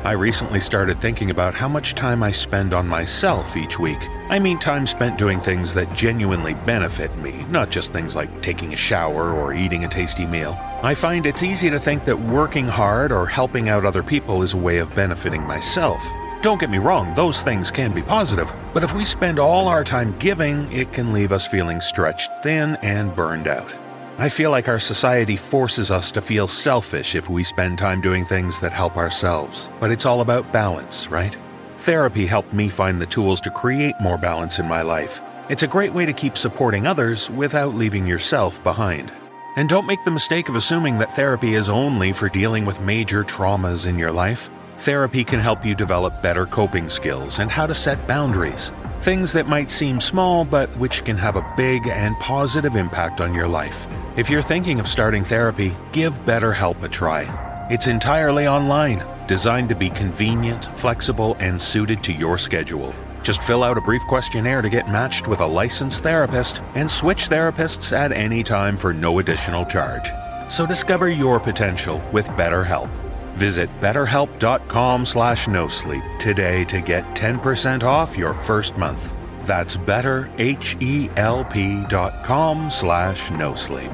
I recently started thinking about how much time I spend on myself each week. I mean, time spent doing things that genuinely benefit me, not just things like taking a shower or eating a tasty meal. I find it's easy to think that working hard or helping out other people is a way of benefiting myself. Don't get me wrong, those things can be positive, but if we spend all our time giving, it can leave us feeling stretched thin and burned out. I feel like our society forces us to feel selfish if we spend time doing things that help ourselves. But it's all about balance, right? Therapy helped me find the tools to create more balance in my life. It's a great way to keep supporting others without leaving yourself behind. And don't make the mistake of assuming that therapy is only for dealing with major traumas in your life. Therapy can help you develop better coping skills and how to set boundaries. Things that might seem small, but which can have a big and positive impact on your life. If you're thinking of starting therapy, give BetterHelp a try. It's entirely online, designed to be convenient, flexible, and suited to your schedule. Just fill out a brief questionnaire to get matched with a licensed therapist and switch therapists at any time for no additional charge. So discover your potential with BetterHelp. Visit betterhelp.com slash no sleep today to get 10% off your first month. That's betterhelp.com slash no sleep.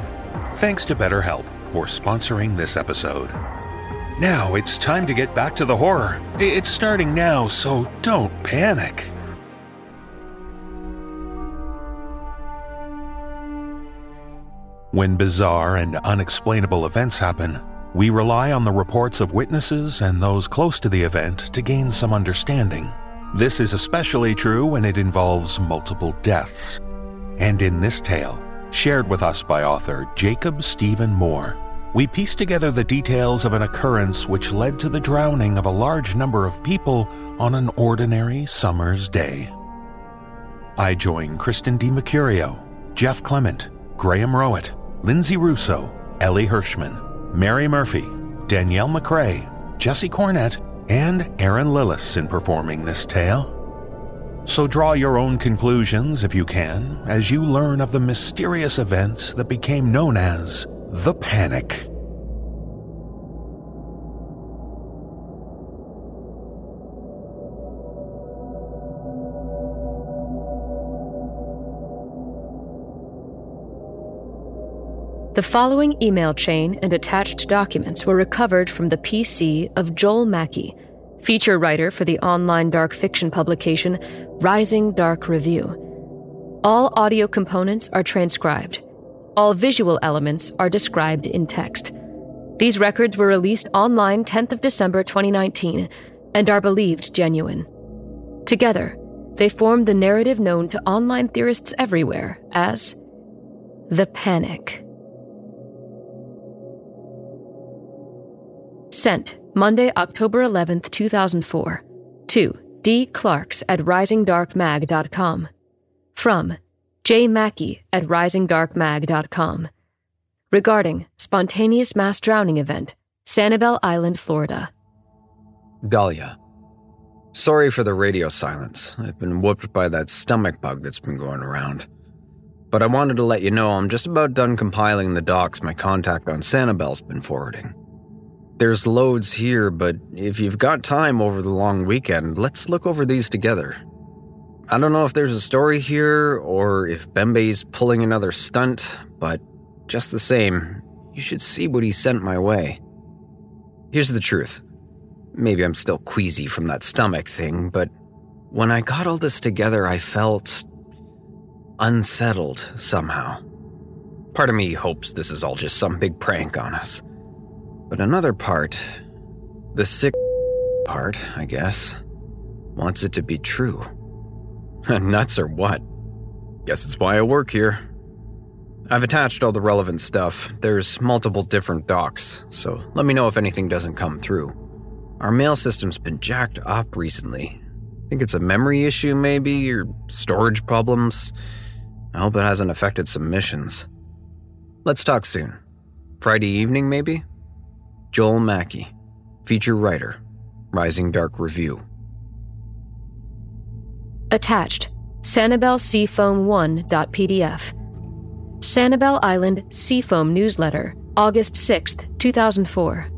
Thanks to BetterHelp for sponsoring this episode. Now it's time to get back to the horror. It's starting now, so don't panic. When bizarre and unexplainable events happen, we rely on the reports of witnesses and those close to the event to gain some understanding. This is especially true when it involves multiple deaths. And in this tale, shared with us by author Jacob Steven Mohr, we piece together the details of an occurrence which led to the drowning of a large number of people on an ordinary summer's day. I join Kristen DiMercurio, Jeff Clement, Graham Rowat, Linsay Rousseau, Ellie Hirschman, Mary Murphy, Danielle McRae, Jesse Cornett, and Erin Lillis in performing this tale. So draw your own conclusions if you can as you learn of the mysterious events that became known as the Panic. The following email chain and attached documents were recovered from the PC of Joel Mackie, feature writer for the online dark fiction publication Rising Dark Review. All audio components are transcribed. All visual elements are described in text. These records were released online 10th of December 2019 and are believed genuine. Together, they form the narrative known to online theorists everywhere as the Panic. Sent Monday, October 11th, 2004. To D. Clarks at risingdarkmag.com. From J. Mackie at risingdarkmag.com. Regarding spontaneous mass drowning event, Sanibel Island, Florida. Dahlia. Sorry for the radio silence. I've been whooped by that stomach bug that's been going around. But I wanted to let you know I'm just about done compiling the docs my contact on Sanibel's been forwarding. There's loads here, but if you've got time over the long weekend, let's look over these together. I don't know if there's a story here or if Bembe's pulling another stunt, but just the same, you should see what he sent my way. Here's the truth. Maybe I'm still queasy from that stomach thing, but when I got all this together, I felt unsettled somehow. Part of me hopes this is all just some big prank on us. But another part, the sick part, I guess, wants it to be true. Nuts or what? Guess it's why I work here. I've attached all the relevant stuff. There's multiple different docs, so let me know if anything doesn't come through. Our mail system's been jacked up recently. Think it's a memory issue, maybe, or storage problems. I hope it hasn't affected submissions. Let's talk soon. Friday evening, maybe? Joel Mackie, feature writer, Rising Dark Review. Attached Sanibel Seafoam 1.pdf. Sanibel Island Seafoam Newsletter, August 6th, 2004.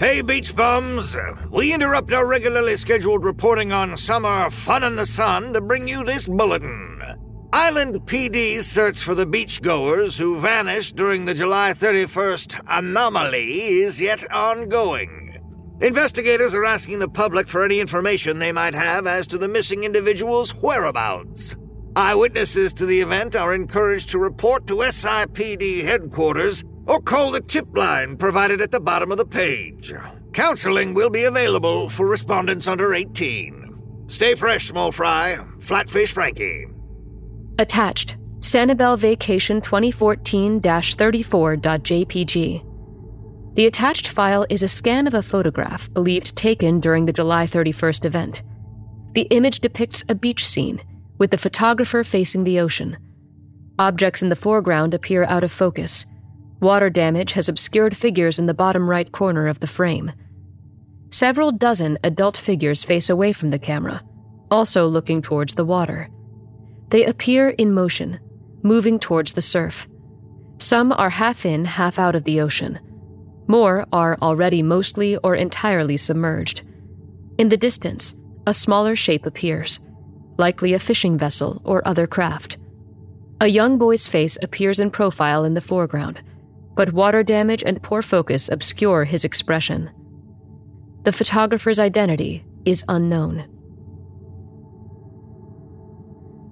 Hey, beach bums! We interrupt our regularly scheduled reporting on summer fun in the sun to bring you this bulletin. Island PD's search for the beachgoers who vanished during the July 31st anomaly is yet ongoing. Investigators are asking the public for any information they might have as to the missing individual's whereabouts. Eyewitnesses to the event are encouraged to report to SIPD headquarters or call the tip line provided at the bottom of the page. Counseling will be available for respondents under 18. Stay fresh, small fry. Flatfish Frankie. Attached Sanibel Vacation 2014 34.jpg. The attached file is a scan of a photograph believed taken during the July 31st event. The image depicts a beach scene, with the photographer facing the ocean. Objects in the foreground appear out of focus. Water damage has obscured figures in the bottom right corner of the frame. Several dozen adult figures face away from the camera, also looking towards the water. They appear in motion, moving towards the surf. Some are half in, half out of the ocean. More are already mostly or entirely submerged. In the distance, a smaller shape appears, likely a fishing vessel or other craft. A young boy's face appears in profile in the foreground, but water damage and poor focus obscure his expression. The photographer's identity is unknown.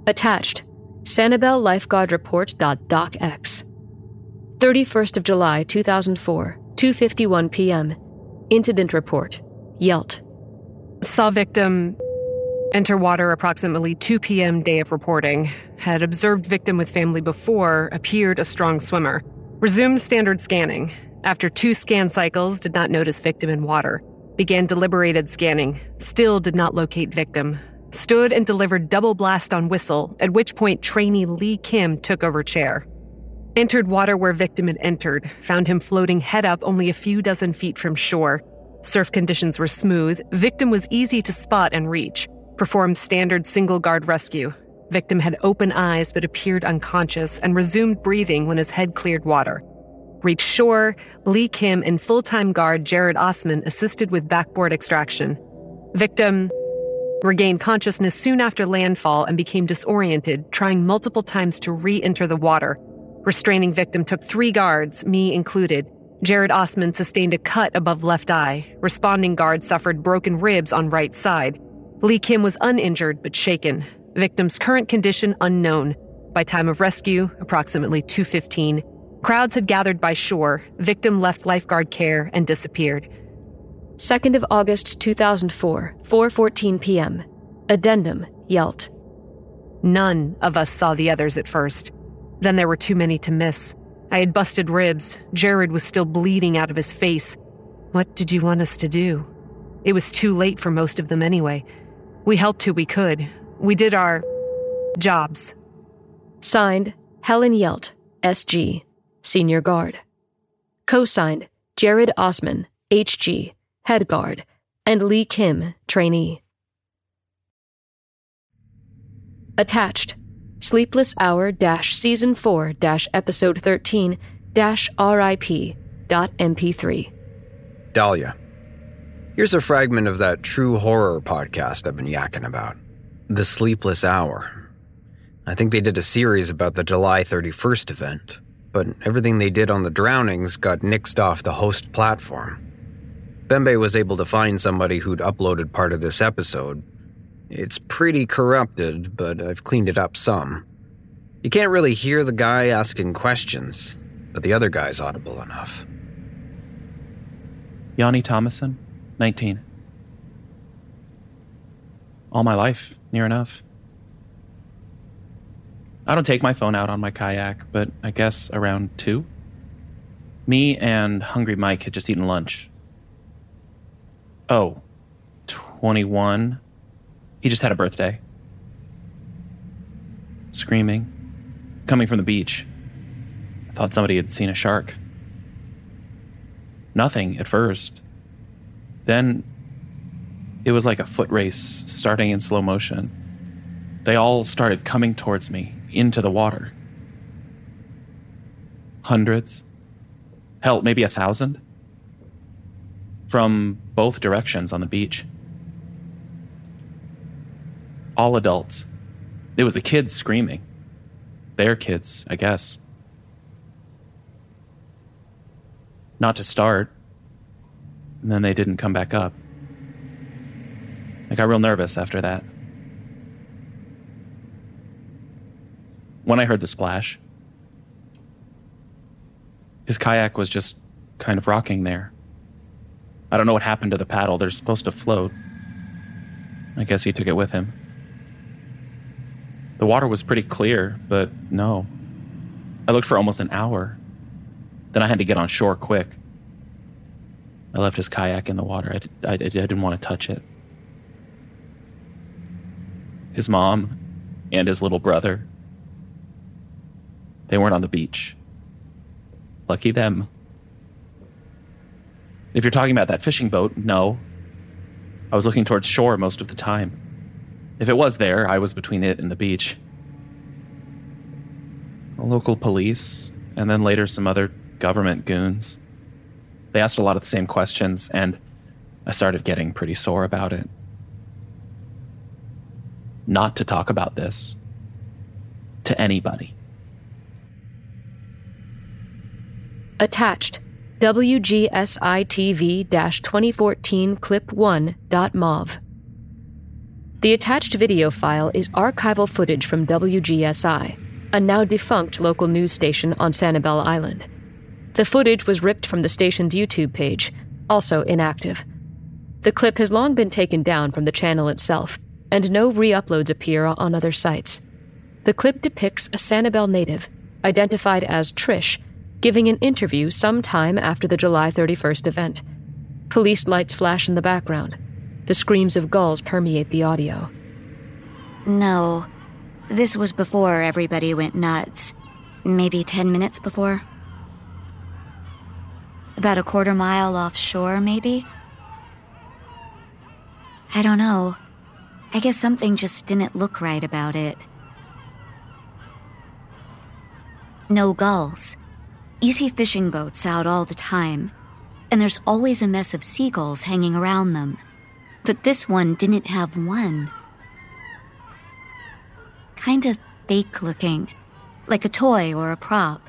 Attached Sanibel Lifeguard Report.docx 31st of July 2004, 2:51 p.m. Incident report. Yelt. Saw victim enter water approximately 2 p.m. day of reporting. Had observed victim with family before, appeared a strong swimmer. Resumed standard scanning. After two scan cycles, did not notice victim in water. Began deliberated scanning. Still did not locate victim. Stood and delivered double blast on whistle, at which point trainee Lee Kim took over chair. Entered water where victim had entered, found him floating head up only a few dozen feet from shore. Surf conditions were smooth, victim was easy to spot and reach. Performed standard single guard rescue. Victim had open eyes but appeared unconscious and resumed breathing when his head cleared water. Reached shore, Lee Kim and full time guard Jared Osman assisted with backboard extraction. Victim regained consciousness soon after landfall and became disoriented, trying multiple times to re enter the water. Restraining victim took three guards, me included. Jared Osman sustained a cut above left eye. Responding guard suffered broken ribs on right side. Lee Kim was uninjured but shaken. Victim's current condition unknown. By time of rescue, approximately 2:15. Crowds had gathered by shore. Victim left lifeguard care and disappeared. 2nd of August 2004, 4:14 p.m. Addendum: Yelt. None of us saw the others at first. Then there were too many to miss. I had busted ribs. Jared was still bleeding out of his face. What did you want us to do? It was too late for most of them anyway. We helped who we could. We did our jobs. Signed Helen Yelt, SG, Senior Guard. Co signed Jared Osman, HG, Head Guard, and Lee Kim, Trainee. Attached Sleepless Hour Season 4 Episode 13 RIP dot MP3. Dahlia. Here's a fragment of that true horror podcast I've been yakking about The Sleepless Hour. I think they did a series about the July 31st event, but everything they did on the drownings got nixed off the host platform. Bembe was able to find somebody who'd uploaded part of this episode, it's pretty corrupted, but I've cleaned it up some. You can't really hear the guy asking questions, but the other guy's audible enough. Yanni Thomasin, 19. All my life, near enough. I don't take my phone out on my kayak, but I guess around 2. Me and Hungry Mike had just eaten lunch. Oh, 21 he just had a birthday. Screaming, coming from the beach. I thought somebody had seen a shark. Nothing at first. Then it was like a foot race starting in slow motion. They all started coming towards me into the water. Hundreds. Hell, maybe a thousand. From both directions on the beach all adults. It was the kids screaming. Their kids, I guess. Not to start. And then they didn't come back up. I got real nervous after that. When I heard the splash, his kayak was just kind of rocking there. I don't know what happened to the paddle. They're supposed to float. I guess he took it with him. The water was pretty clear, but no. I looked for almost an hour. Then I had to get on shore quick. I left his kayak in the water. I, didn't want to touch it. His mom and his little brother, they weren't on the beach. Lucky them. If you're talking about that fishing boat, no. I was looking towards shore most of the time. If it was there, I was between it and the beach. Local police, and then later some other government goons. They asked a lot of the same questions, and I started getting pretty sore about it. Not to talk about this to anybody. Attached WGSITV 2014 Clip 1.mov. The attached video file is archival footage from WGSI, a now defunct local news station on Sanibel Island. The footage was ripped from the station's YouTube page, also inactive. The clip has long been taken down from the channel itself, and no re uploads appear on other sites. The clip depicts a Sanibel native, identified as Trish, giving an interview sometime after the July 31st event. Police lights flash in the background. The screams of gulls permeate the audio. No, this was before everybody went nuts. Maybe 10 minutes before? About a quarter mile offshore, maybe? I don't know. I guess something just didn't look right about it. No gulls. You see fishing boats out all the time, and there's always a mess of seagulls hanging around them. But this one didn't have one. Kind of fake looking, like a toy or a prop.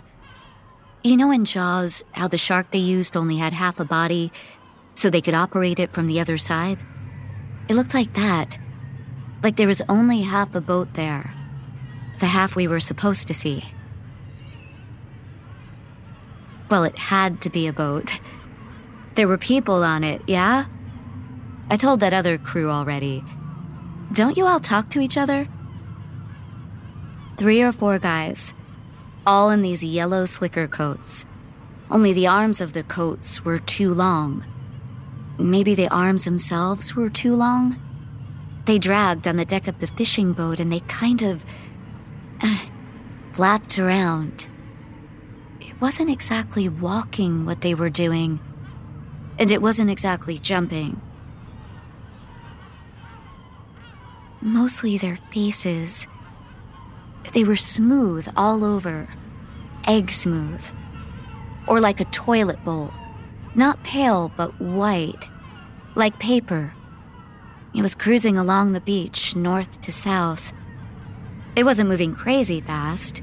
You know in Jaws how the shark they used only had half a body so they could operate it from the other side? It looked like that. Like there was only half a boat there. The half we were supposed to see. Well, it had to be a boat. There were people on it, yeah? I told that other crew already. Don't you all talk to each other? Three or four guys, all in these yellow slicker coats. Only the arms of the coats were too long. Maybe the arms themselves were too long? They dragged on the deck of the fishing boat and they kind of uh, flapped around. Wasn't exactly walking what they were doing, and it wasn't exactly jumping. Mostly their faces. They were smooth all over, egg smooth, or like a toilet bowl. Not pale, but white, like paper. It was cruising along the beach, north to south. It wasn't moving crazy fast,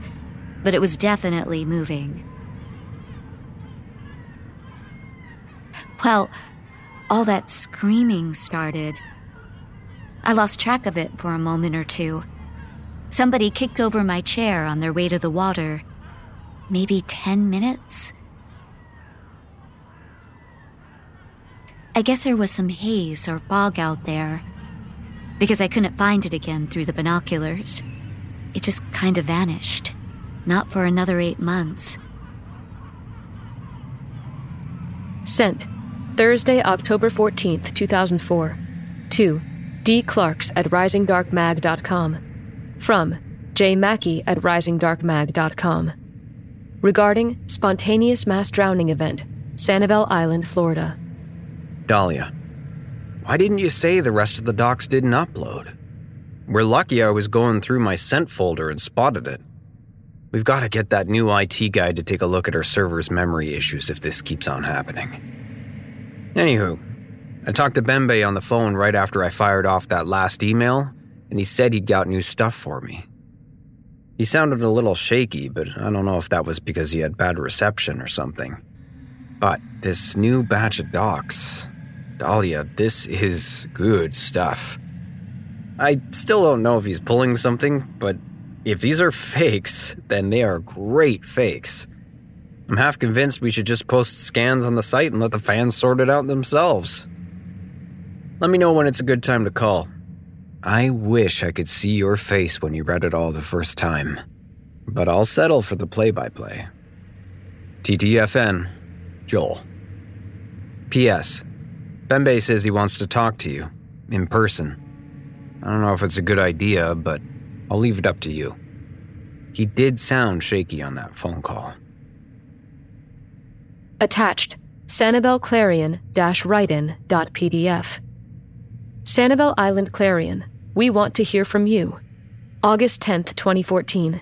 but it was definitely moving. Well, all that screaming started. I lost track of it for a moment or two. Somebody kicked over my chair on their way to the water. Maybe 10 minutes? I guess there was some haze or fog out there because I couldn't find it again through the binoculars. It just kind of vanished. Not for another eight months. Sent Thursday, October 14th, 2004. To D. Clarks at risingdarkmag.com. From J. Mackie at risingdarkmag.com. Regarding spontaneous mass drowning event, Sanibel Island, Florida. Dahlia, why didn't you say the rest of the docs didn't upload? We're lucky I was going through my sent folder and spotted it. We've got to get that new IT guy to take a look at our server's memory issues if this keeps on happening. Anywho, I talked to Bembe on the phone right after I fired off that last email, and he said he'd got new stuff for me. He sounded a little shaky, but I don't know if that was because he had bad reception or something. But this new batch of docs, Dahlia, this is good stuff. I still don't know if he's pulling something, but if these are fakes, then they are great fakes. I'm half convinced we should just post scans on the site and let the fans sort it out themselves. Let me know when it's a good time to call. I wish I could see your face when you read it all the first time, but I'll settle for the play by play. TTFN, Joel. P.S. Bembe says he wants to talk to you, in person. I don't know if it's a good idea, but I'll leave it up to you. He did sound shaky on that phone call. Attached, Sanibel Clarion write-in.pdf. Sanibel Island Clarion, we want to hear from you. August 10th, 2014.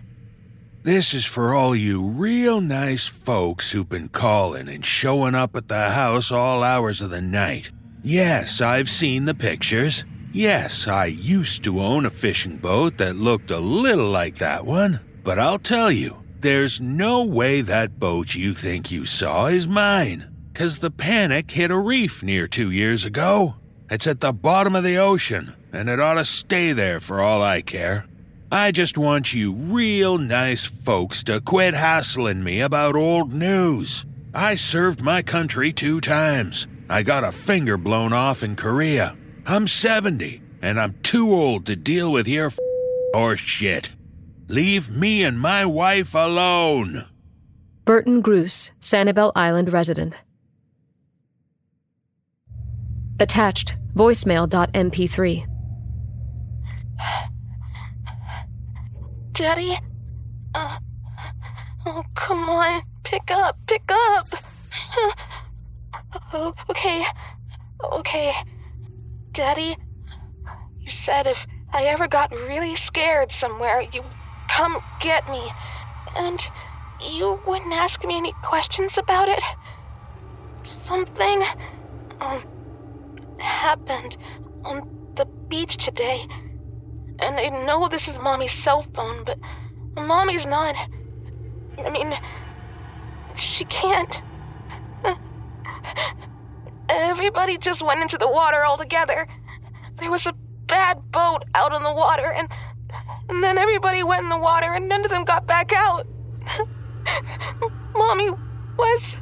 This is for all you real nice folks who've been calling and showing up at the house all hours of the night. Yes, I've seen the pictures. Yes, I used to own a fishing boat that looked a little like that one. But I'll tell you, there's no way that boat you think you saw is mine. Cause the panic hit a reef near two years ago. It's at the bottom of the ocean, and it ought to stay there for all I care. I just want you real nice folks to quit hassling me about old news. I served my country two times. I got a finger blown off in Korea. I'm 70, and I'm too old to deal with your f- or shit. Leave me and my wife alone. Burton Groose, Sanibel Island resident. Attached, voicemail.mp3. Daddy? Uh, oh, come on. Pick up, pick up. oh, okay, okay. Daddy, you said if I ever got really scared somewhere, you come get me. And you wouldn't ask me any questions about it? Something, um, happened on the beach today. And I know this is Mommy's cell phone, but Mommy's not. I mean, she can't. Everybody just went into the water altogether. There was a bad boat out on the water, and, and then everybody went in the water, and none of them got back out. Mommy was.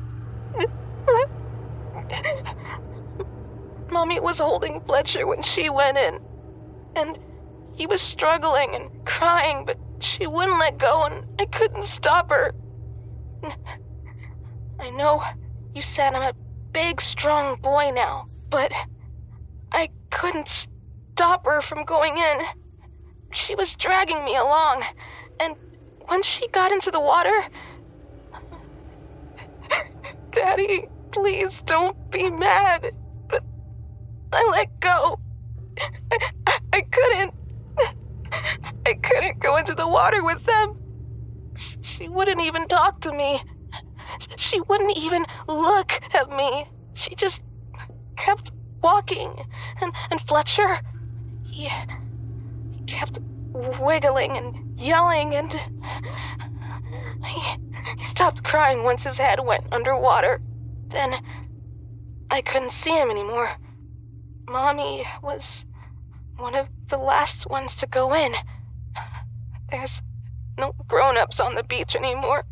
Mommy was holding Fletcher when she went in, and he was struggling and crying, but she wouldn't let go, and I couldn't stop her. I know you said I'm a big, strong boy now, but I couldn't stop her from going in. She was dragging me along, and when she got into the water. Daddy, please don't be mad, but I let go. I, I couldn't. I couldn't go into the water with them. She wouldn't even talk to me. She wouldn't even look at me. She just kept walking. And, and Fletcher, he, kept wiggling and yelling and he, he stopped crying once his head went underwater. Then I couldn't see him anymore. Mommy was one of the last ones to go in. There's no grown ups on the beach anymore.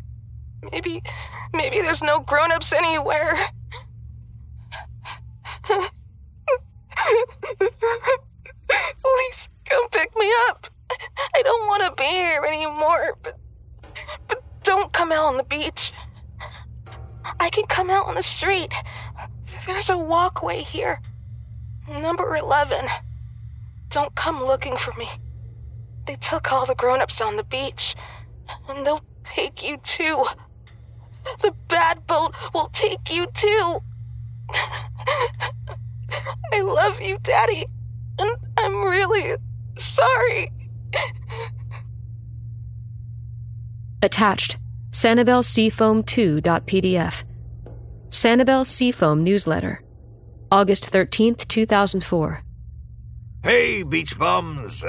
Maybe, maybe there's no grown ups anywhere. Please come pick me up. I don't want to be here anymore, but, but don't come out on the beach. I can come out on the street. There's a walkway here. Number 11. Don't come looking for me. They took all the grown ups on the beach, and they'll take you too. The bad boat will take you too. I love you, Daddy, and I'm really sorry. Attached, Sanibel Seafoam2.pdf. Sanibel Seafoam Newsletter. August 13th, 2004. Hey, beach bums.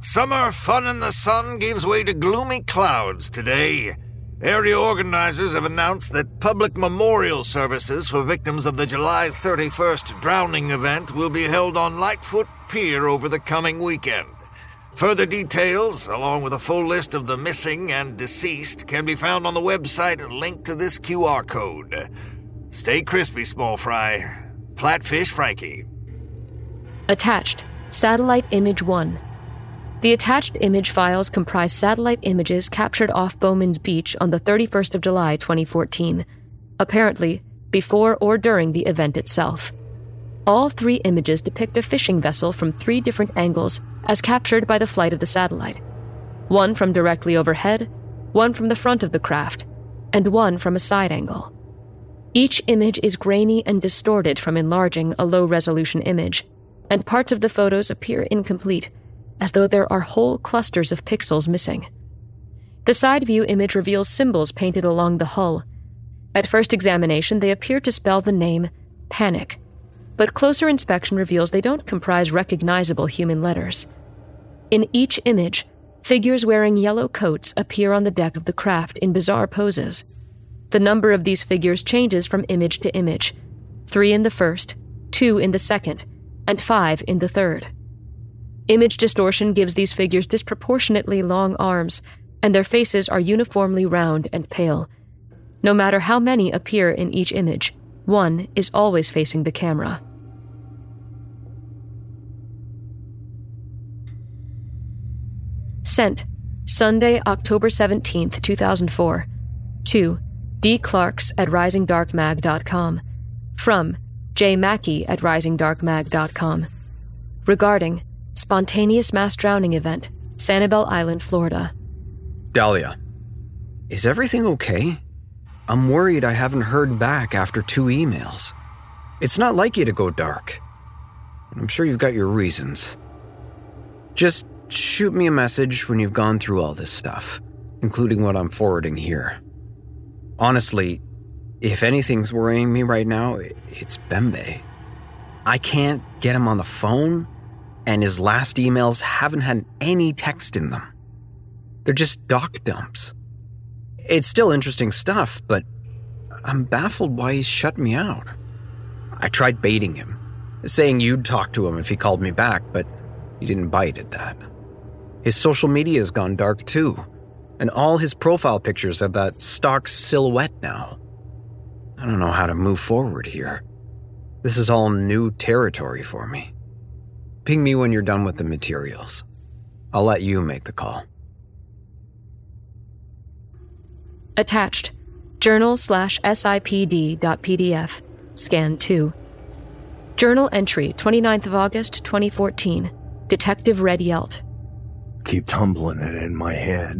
Summer fun in the sun gives way to gloomy clouds today. Area organizers have announced that public memorial services for victims of the July 31st drowning event will be held on Lightfoot Pier over the coming weekend. Further details, along with a full list of the missing and deceased, can be found on the website linked to this QR code. Stay crispy, small fry. Flatfish Frankie. Attached, Satellite Image 1. The attached image files comprise satellite images captured off Bowman's Beach on the 31st of July 2014, apparently before or during the event itself. All three images depict a fishing vessel from three different angles as captured by the flight of the satellite one from directly overhead, one from the front of the craft, and one from a side angle. Each image is grainy and distorted from enlarging a low resolution image, and parts of the photos appear incomplete, as though there are whole clusters of pixels missing. The side view image reveals symbols painted along the hull. At first examination, they appear to spell the name Panic, but closer inspection reveals they don't comprise recognizable human letters. In each image, figures wearing yellow coats appear on the deck of the craft in bizarre poses. The number of these figures changes from image to image three in the first, two in the second, and five in the third. Image distortion gives these figures disproportionately long arms, and their faces are uniformly round and pale. No matter how many appear in each image, one is always facing the camera. Sent Sunday, October 17th, 2004. To D. Clarks at risingdarkmag.com. From J. Mackie at risingdarkmag.com. Regarding Spontaneous Mass Drowning Event, Sanibel Island, Florida. Dahlia, is everything okay? I'm worried I haven't heard back after two emails. It's not like you to go dark. I'm sure you've got your reasons. Just shoot me a message when you've gone through all this stuff, including what I'm forwarding here. Honestly, if anything's worrying me right now, it's Bembe. I can't get him on the phone, and his last emails haven't had any text in them. They're just doc dumps. It's still interesting stuff, but I'm baffled why he's shut me out. I tried baiting him, saying you'd talk to him if he called me back, but he didn't bite at that. His social media has gone dark too, and all his profile pictures have that stock silhouette now. I don't know how to move forward here. This is all new territory for me. Ping me when you're done with the materials. I'll let you make the call. Attached journal slash SIPD.pdf, scan 2. Journal entry 29th of August 2014. Detective Redd Yelt. Keep tumbling it in my head.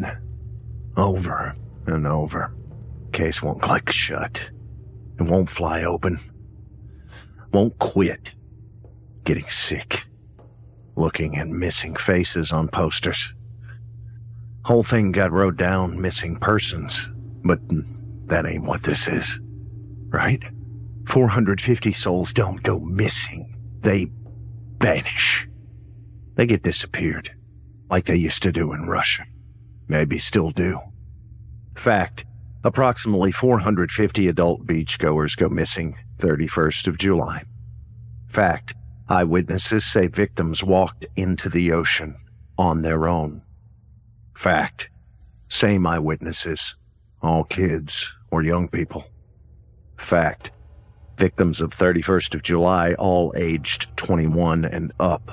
Over and over. Case won't click shut. It won't fly open. Won't quit. Getting sick. Looking at missing faces on posters. Whole thing got wrote down missing persons, but that ain't what this is. Right? 450 souls don't go missing. They vanish. They get disappeared, like they used to do in Russia. Maybe still do. Fact, approximately 450 adult beachgoers go missing 31st of July. Fact, eyewitnesses say victims walked into the ocean on their own. Fact, same eyewitnesses, all kids or young people. Fact, victims of 31st of July all aged 21 and up,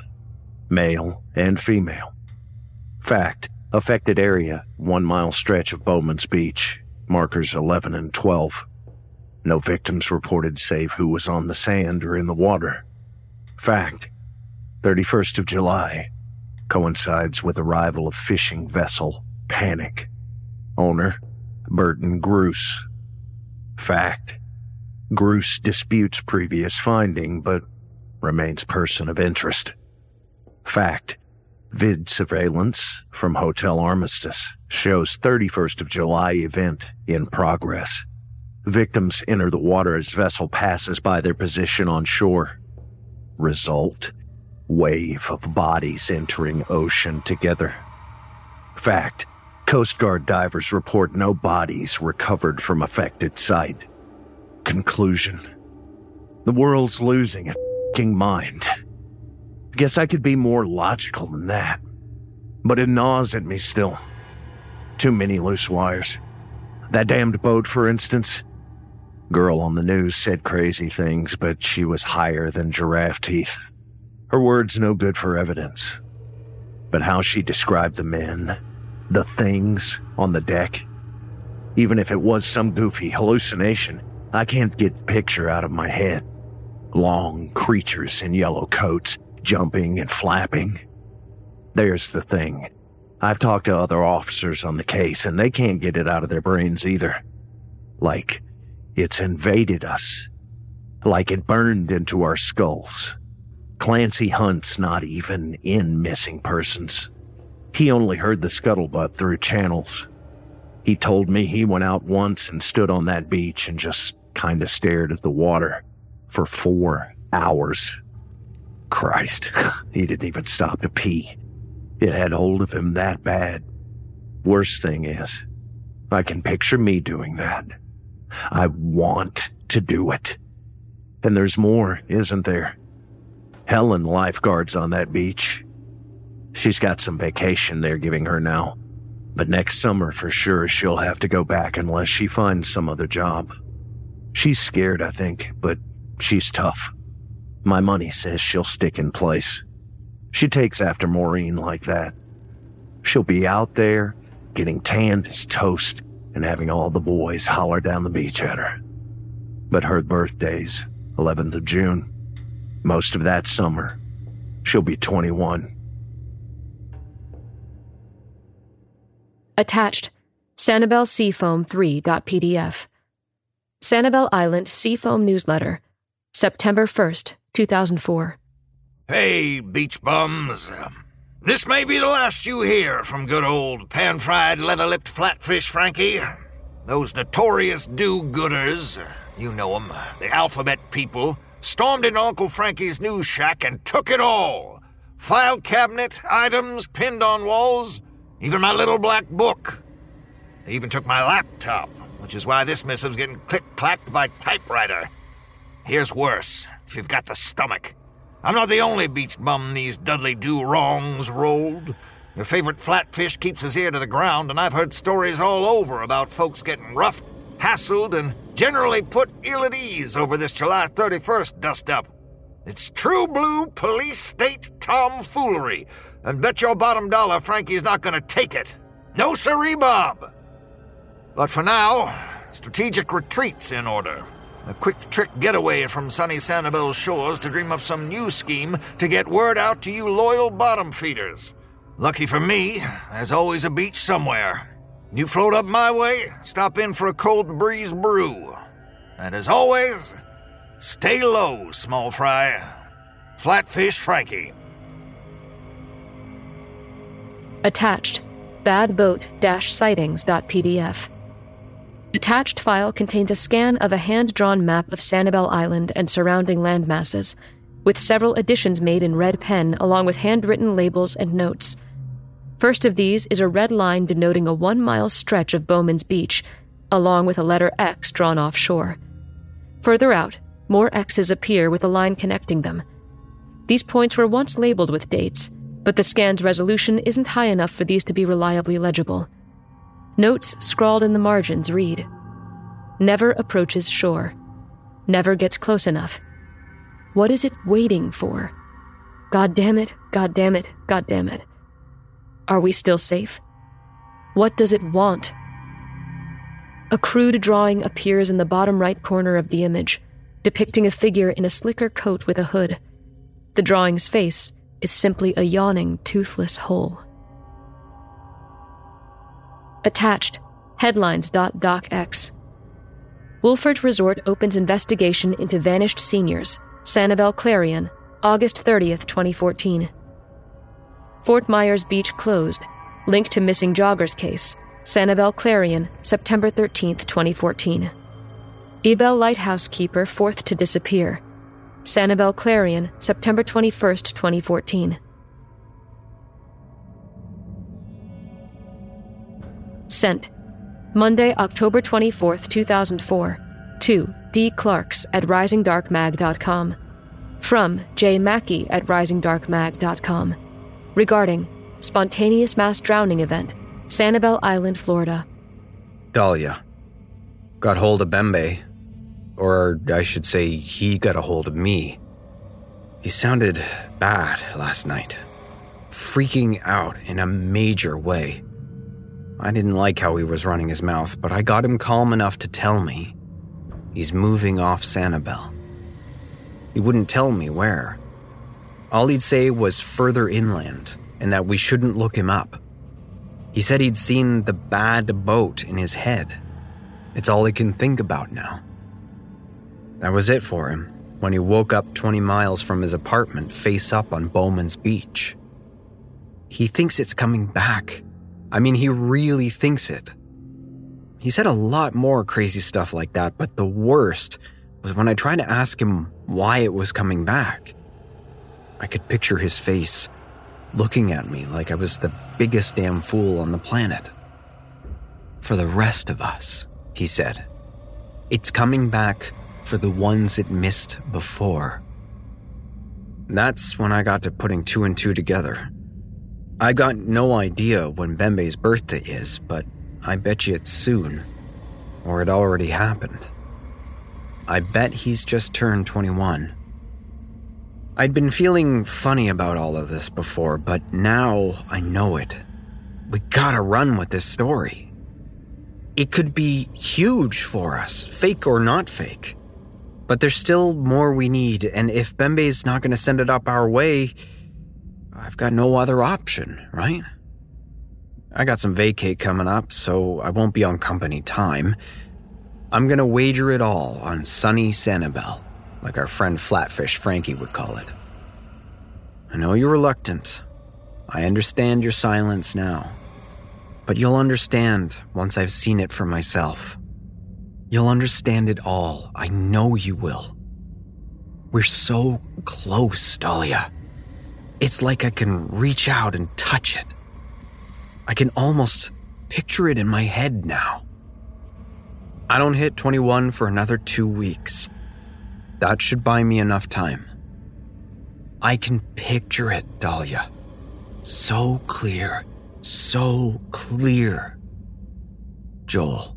male and female. Fact, affected area, one mile stretch of Bowman's Beach, markers 11 and 12. No victims reported save who was on the sand or in the water. Fact, 31st of July coincides with arrival of fishing vessel Panic. Owner, Burton Groose. Fact, Gruce disputes previous finding but remains person of interest. Fact, vid surveillance from Hotel Armistice shows 31st of July event in progress. Victims enter the water as vessel passes by their position on shore. Result, wave of bodies entering ocean together. Fact, Coast Guard divers report no bodies recovered from affected site. Conclusion The world's losing a fing mind. Guess I could be more logical than that. But it gnaws at me still. Too many loose wires. That damned boat, for instance. Girl on the news said crazy things, but she was higher than giraffe teeth. Her words no good for evidence. But how she described the men, the things on the deck, even if it was some goofy hallucination, I can't get the picture out of my head. Long creatures in yellow coats, jumping and flapping. There's the thing. I've talked to other officers on the case, and they can't get it out of their brains either. Like, It's invaded us. Like it burned into our skulls. Clancy Hunt's not even in missing persons. He only heard the scuttlebutt through channels. He told me he went out once and stood on that beach and just kind of stared at the water for four hours. Christ, he didn't even stop to pee. It had hold of him that bad. Worst thing is, I can picture me doing that. I want to do it. And there's more, isn't there? Helen lifeguards on that beach. She's got some vacation they're giving her now. But next summer, for sure, she'll have to go back unless she finds some other job. She's scared, I think, but she's tough. My money says she'll stick in place. She takes after Maureen like that. She'll be out there, getting tanned as toast, and having all the boys holler down the beach at her. But her birthday's 11th of June. Most of that summer, she'll be 21. Attached Sanibel Seafoam 3.pdf. Sanibel Island Seafoam Newsletter, September 1st, 2004. Hey, beach bums. This may be the last you hear from good old pan fried, leather lipped flatfish Frankie. Those notorious do gooders, you know 'em, the alphabet people, stormed into Uncle Frankie's news shack and took it all file cabinet, items pinned on walls, even my little black book. They even took my laptop, which is why this missive's getting click clacked by typewriter. Here's worse, if you've got the stomach. I'm not the only beach bum these Dudley do wrongs rolled. Your favorite flatfish keeps his ear to the ground, and I've heard stories all over about folks getting roughed, hassled, and generally put ill at ease over this July 31st dust up. It's true blue police state tomfoolery, and bet your bottom dollar Frankie's not going to take it. No siree, Bob. But for now, strategic retreat's in order. A quick trick getaway from sunny Sanibel's shores to dream up some new scheme to get word out to you loyal bottom feeders. Lucky for me, there's always a beach somewhere. You float up my way, stop in for a cold breeze brew. And as always, stay low, small fry. Flatfish Frankie. Attached badboat-sightings.pdf. Attached file contains a scan of a hand drawn map of Sanibel Island and surrounding landmasses, with several additions made in red pen along with handwritten labels and notes. First of these is a red line denoting a one mile stretch of Bowman's Beach, along with a letter X drawn offshore. Further out, more X's appear with a line connecting them. These points were once labeled with dates, but the scan's resolution isn't high enough for these to be reliably legible. Notes scrawled in the margins read Never approaches shore. Never gets close enough. What is it waiting for? God damn it, god damn it, god damn it. Are we still safe? What does it want? A crude drawing appears in the bottom right corner of the image, depicting a figure in a slicker coat with a hood. The drawing's face is simply a yawning, toothless hole. Attached headlines.docx. Wolfert Resort opens investigation into vanished seniors. Sanibel Clarion, August 30th, 2014. Fort Myers Beach closed. Link to missing joggers case. Sanibel Clarion, September 13th, 2014. Ebel Lighthouse Keeper fourth to disappear. Sanibel Clarion, September 21st, 2014. Sent. Monday, October 24th, 2004. To D. Clarks at risingdarkmag.com. From J. Mackie at risingdarkmag.com. Regarding spontaneous mass drowning event, Sanibel Island, Florida. Dahlia. Got hold of Bembe. Or I should say, he got a hold of me. He sounded bad last night. Freaking out in a major way. I didn't like how he was running his mouth, but I got him calm enough to tell me he's moving off Sanibel. He wouldn't tell me where. All he'd say was further inland and that we shouldn't look him up. He said he'd seen the bad boat in his head. It's all he can think about now. That was it for him when he woke up 20 miles from his apartment face up on Bowman's Beach. He thinks it's coming back. I mean, he really thinks it. He said a lot more crazy stuff like that, but the worst was when I tried to ask him why it was coming back. I could picture his face looking at me like I was the biggest damn fool on the planet. For the rest of us, he said, it's coming back for the ones it missed before. That's when I got to putting two and two together. I got no idea when Bembe's birthday is, but I bet you it's soon. Or it already happened. I bet he's just turned 21. I'd been feeling funny about all of this before, but now I know it. We gotta run with this story. It could be huge for us, fake or not fake. But there's still more we need, and if Bembe's not gonna send it up our way, I've got no other option, right? I got some vacate coming up, so I won't be on company time. I'm gonna wager it all on sunny Sanibel, like our friend Flatfish Frankie would call it. I know you're reluctant. I understand your silence now. But you'll understand once I've seen it for myself. You'll understand it all. I know you will. We're so close, Dahlia. It's like I can reach out and touch it. I can almost picture it in my head now. I don't hit 21 for another two weeks. That should buy me enough time. I can picture it, Dahlia. So clear, so clear. Joel.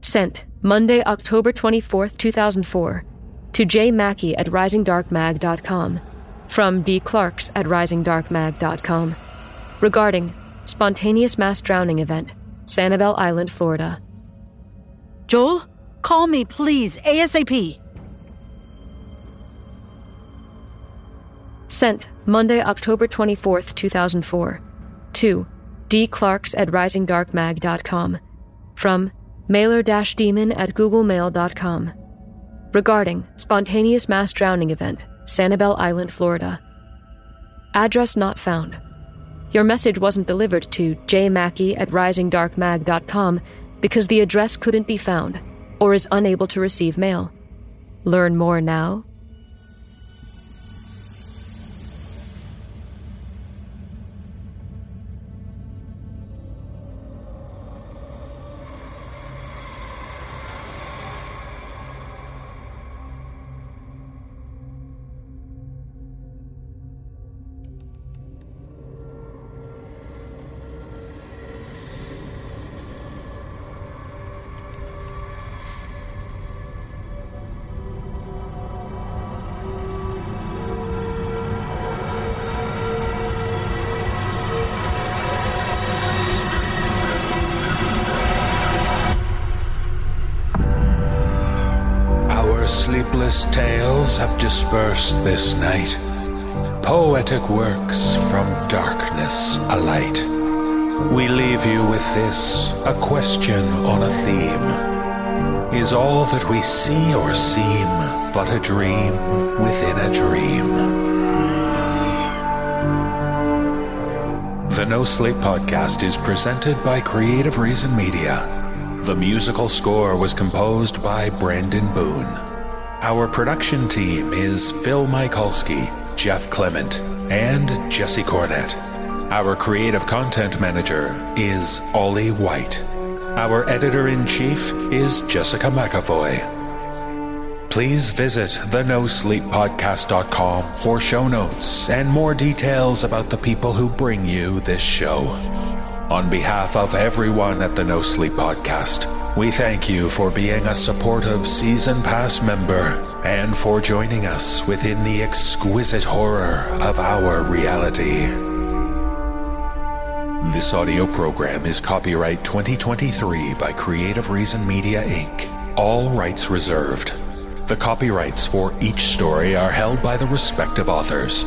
Sent Monday, October 24th, 2004, to J. Mackie at risingdarkmag.com from D. Clarks at risingdarkmag.com regarding Spontaneous mass drowning event, Sanibel Island, Florida. Joel, call me, please, ASAP. Sent Monday, October 24th, 2004. To D. Clarks at risingdarkmag.com. From mailer daemon at googlemail.com. Regarding spontaneous mass drowning event, Sanibel Island, Florida. Address not found. Your message wasn't delivered to jmackie at risingdarkmag.com because the address couldn't be found or is unable to receive mail. Learn more now this night. Poetic works from darkness alight. We leave you with this a question on a theme. Is all that we see or seem but a dream within a dream? The No Sleep Podcast is presented by Creative Reason Media. The musical score was composed by Brandon Boone. Our production team is Phil Michalski, Jeff Clement, and Jesse Cornett. Our creative content manager is Ollie White. Our editor in chief is Jessica McAvoy. Please visit thenosleeppodcast.com for show notes and more details about the people who bring you this show. On behalf of everyone at the No Sleep Podcast, we thank you for being a supportive Season Pass member and for joining us within the exquisite horror of our reality. This audio program is copyright 2023 by Creative Reason Media Inc., all rights reserved. The copyrights for each story are held by the respective authors.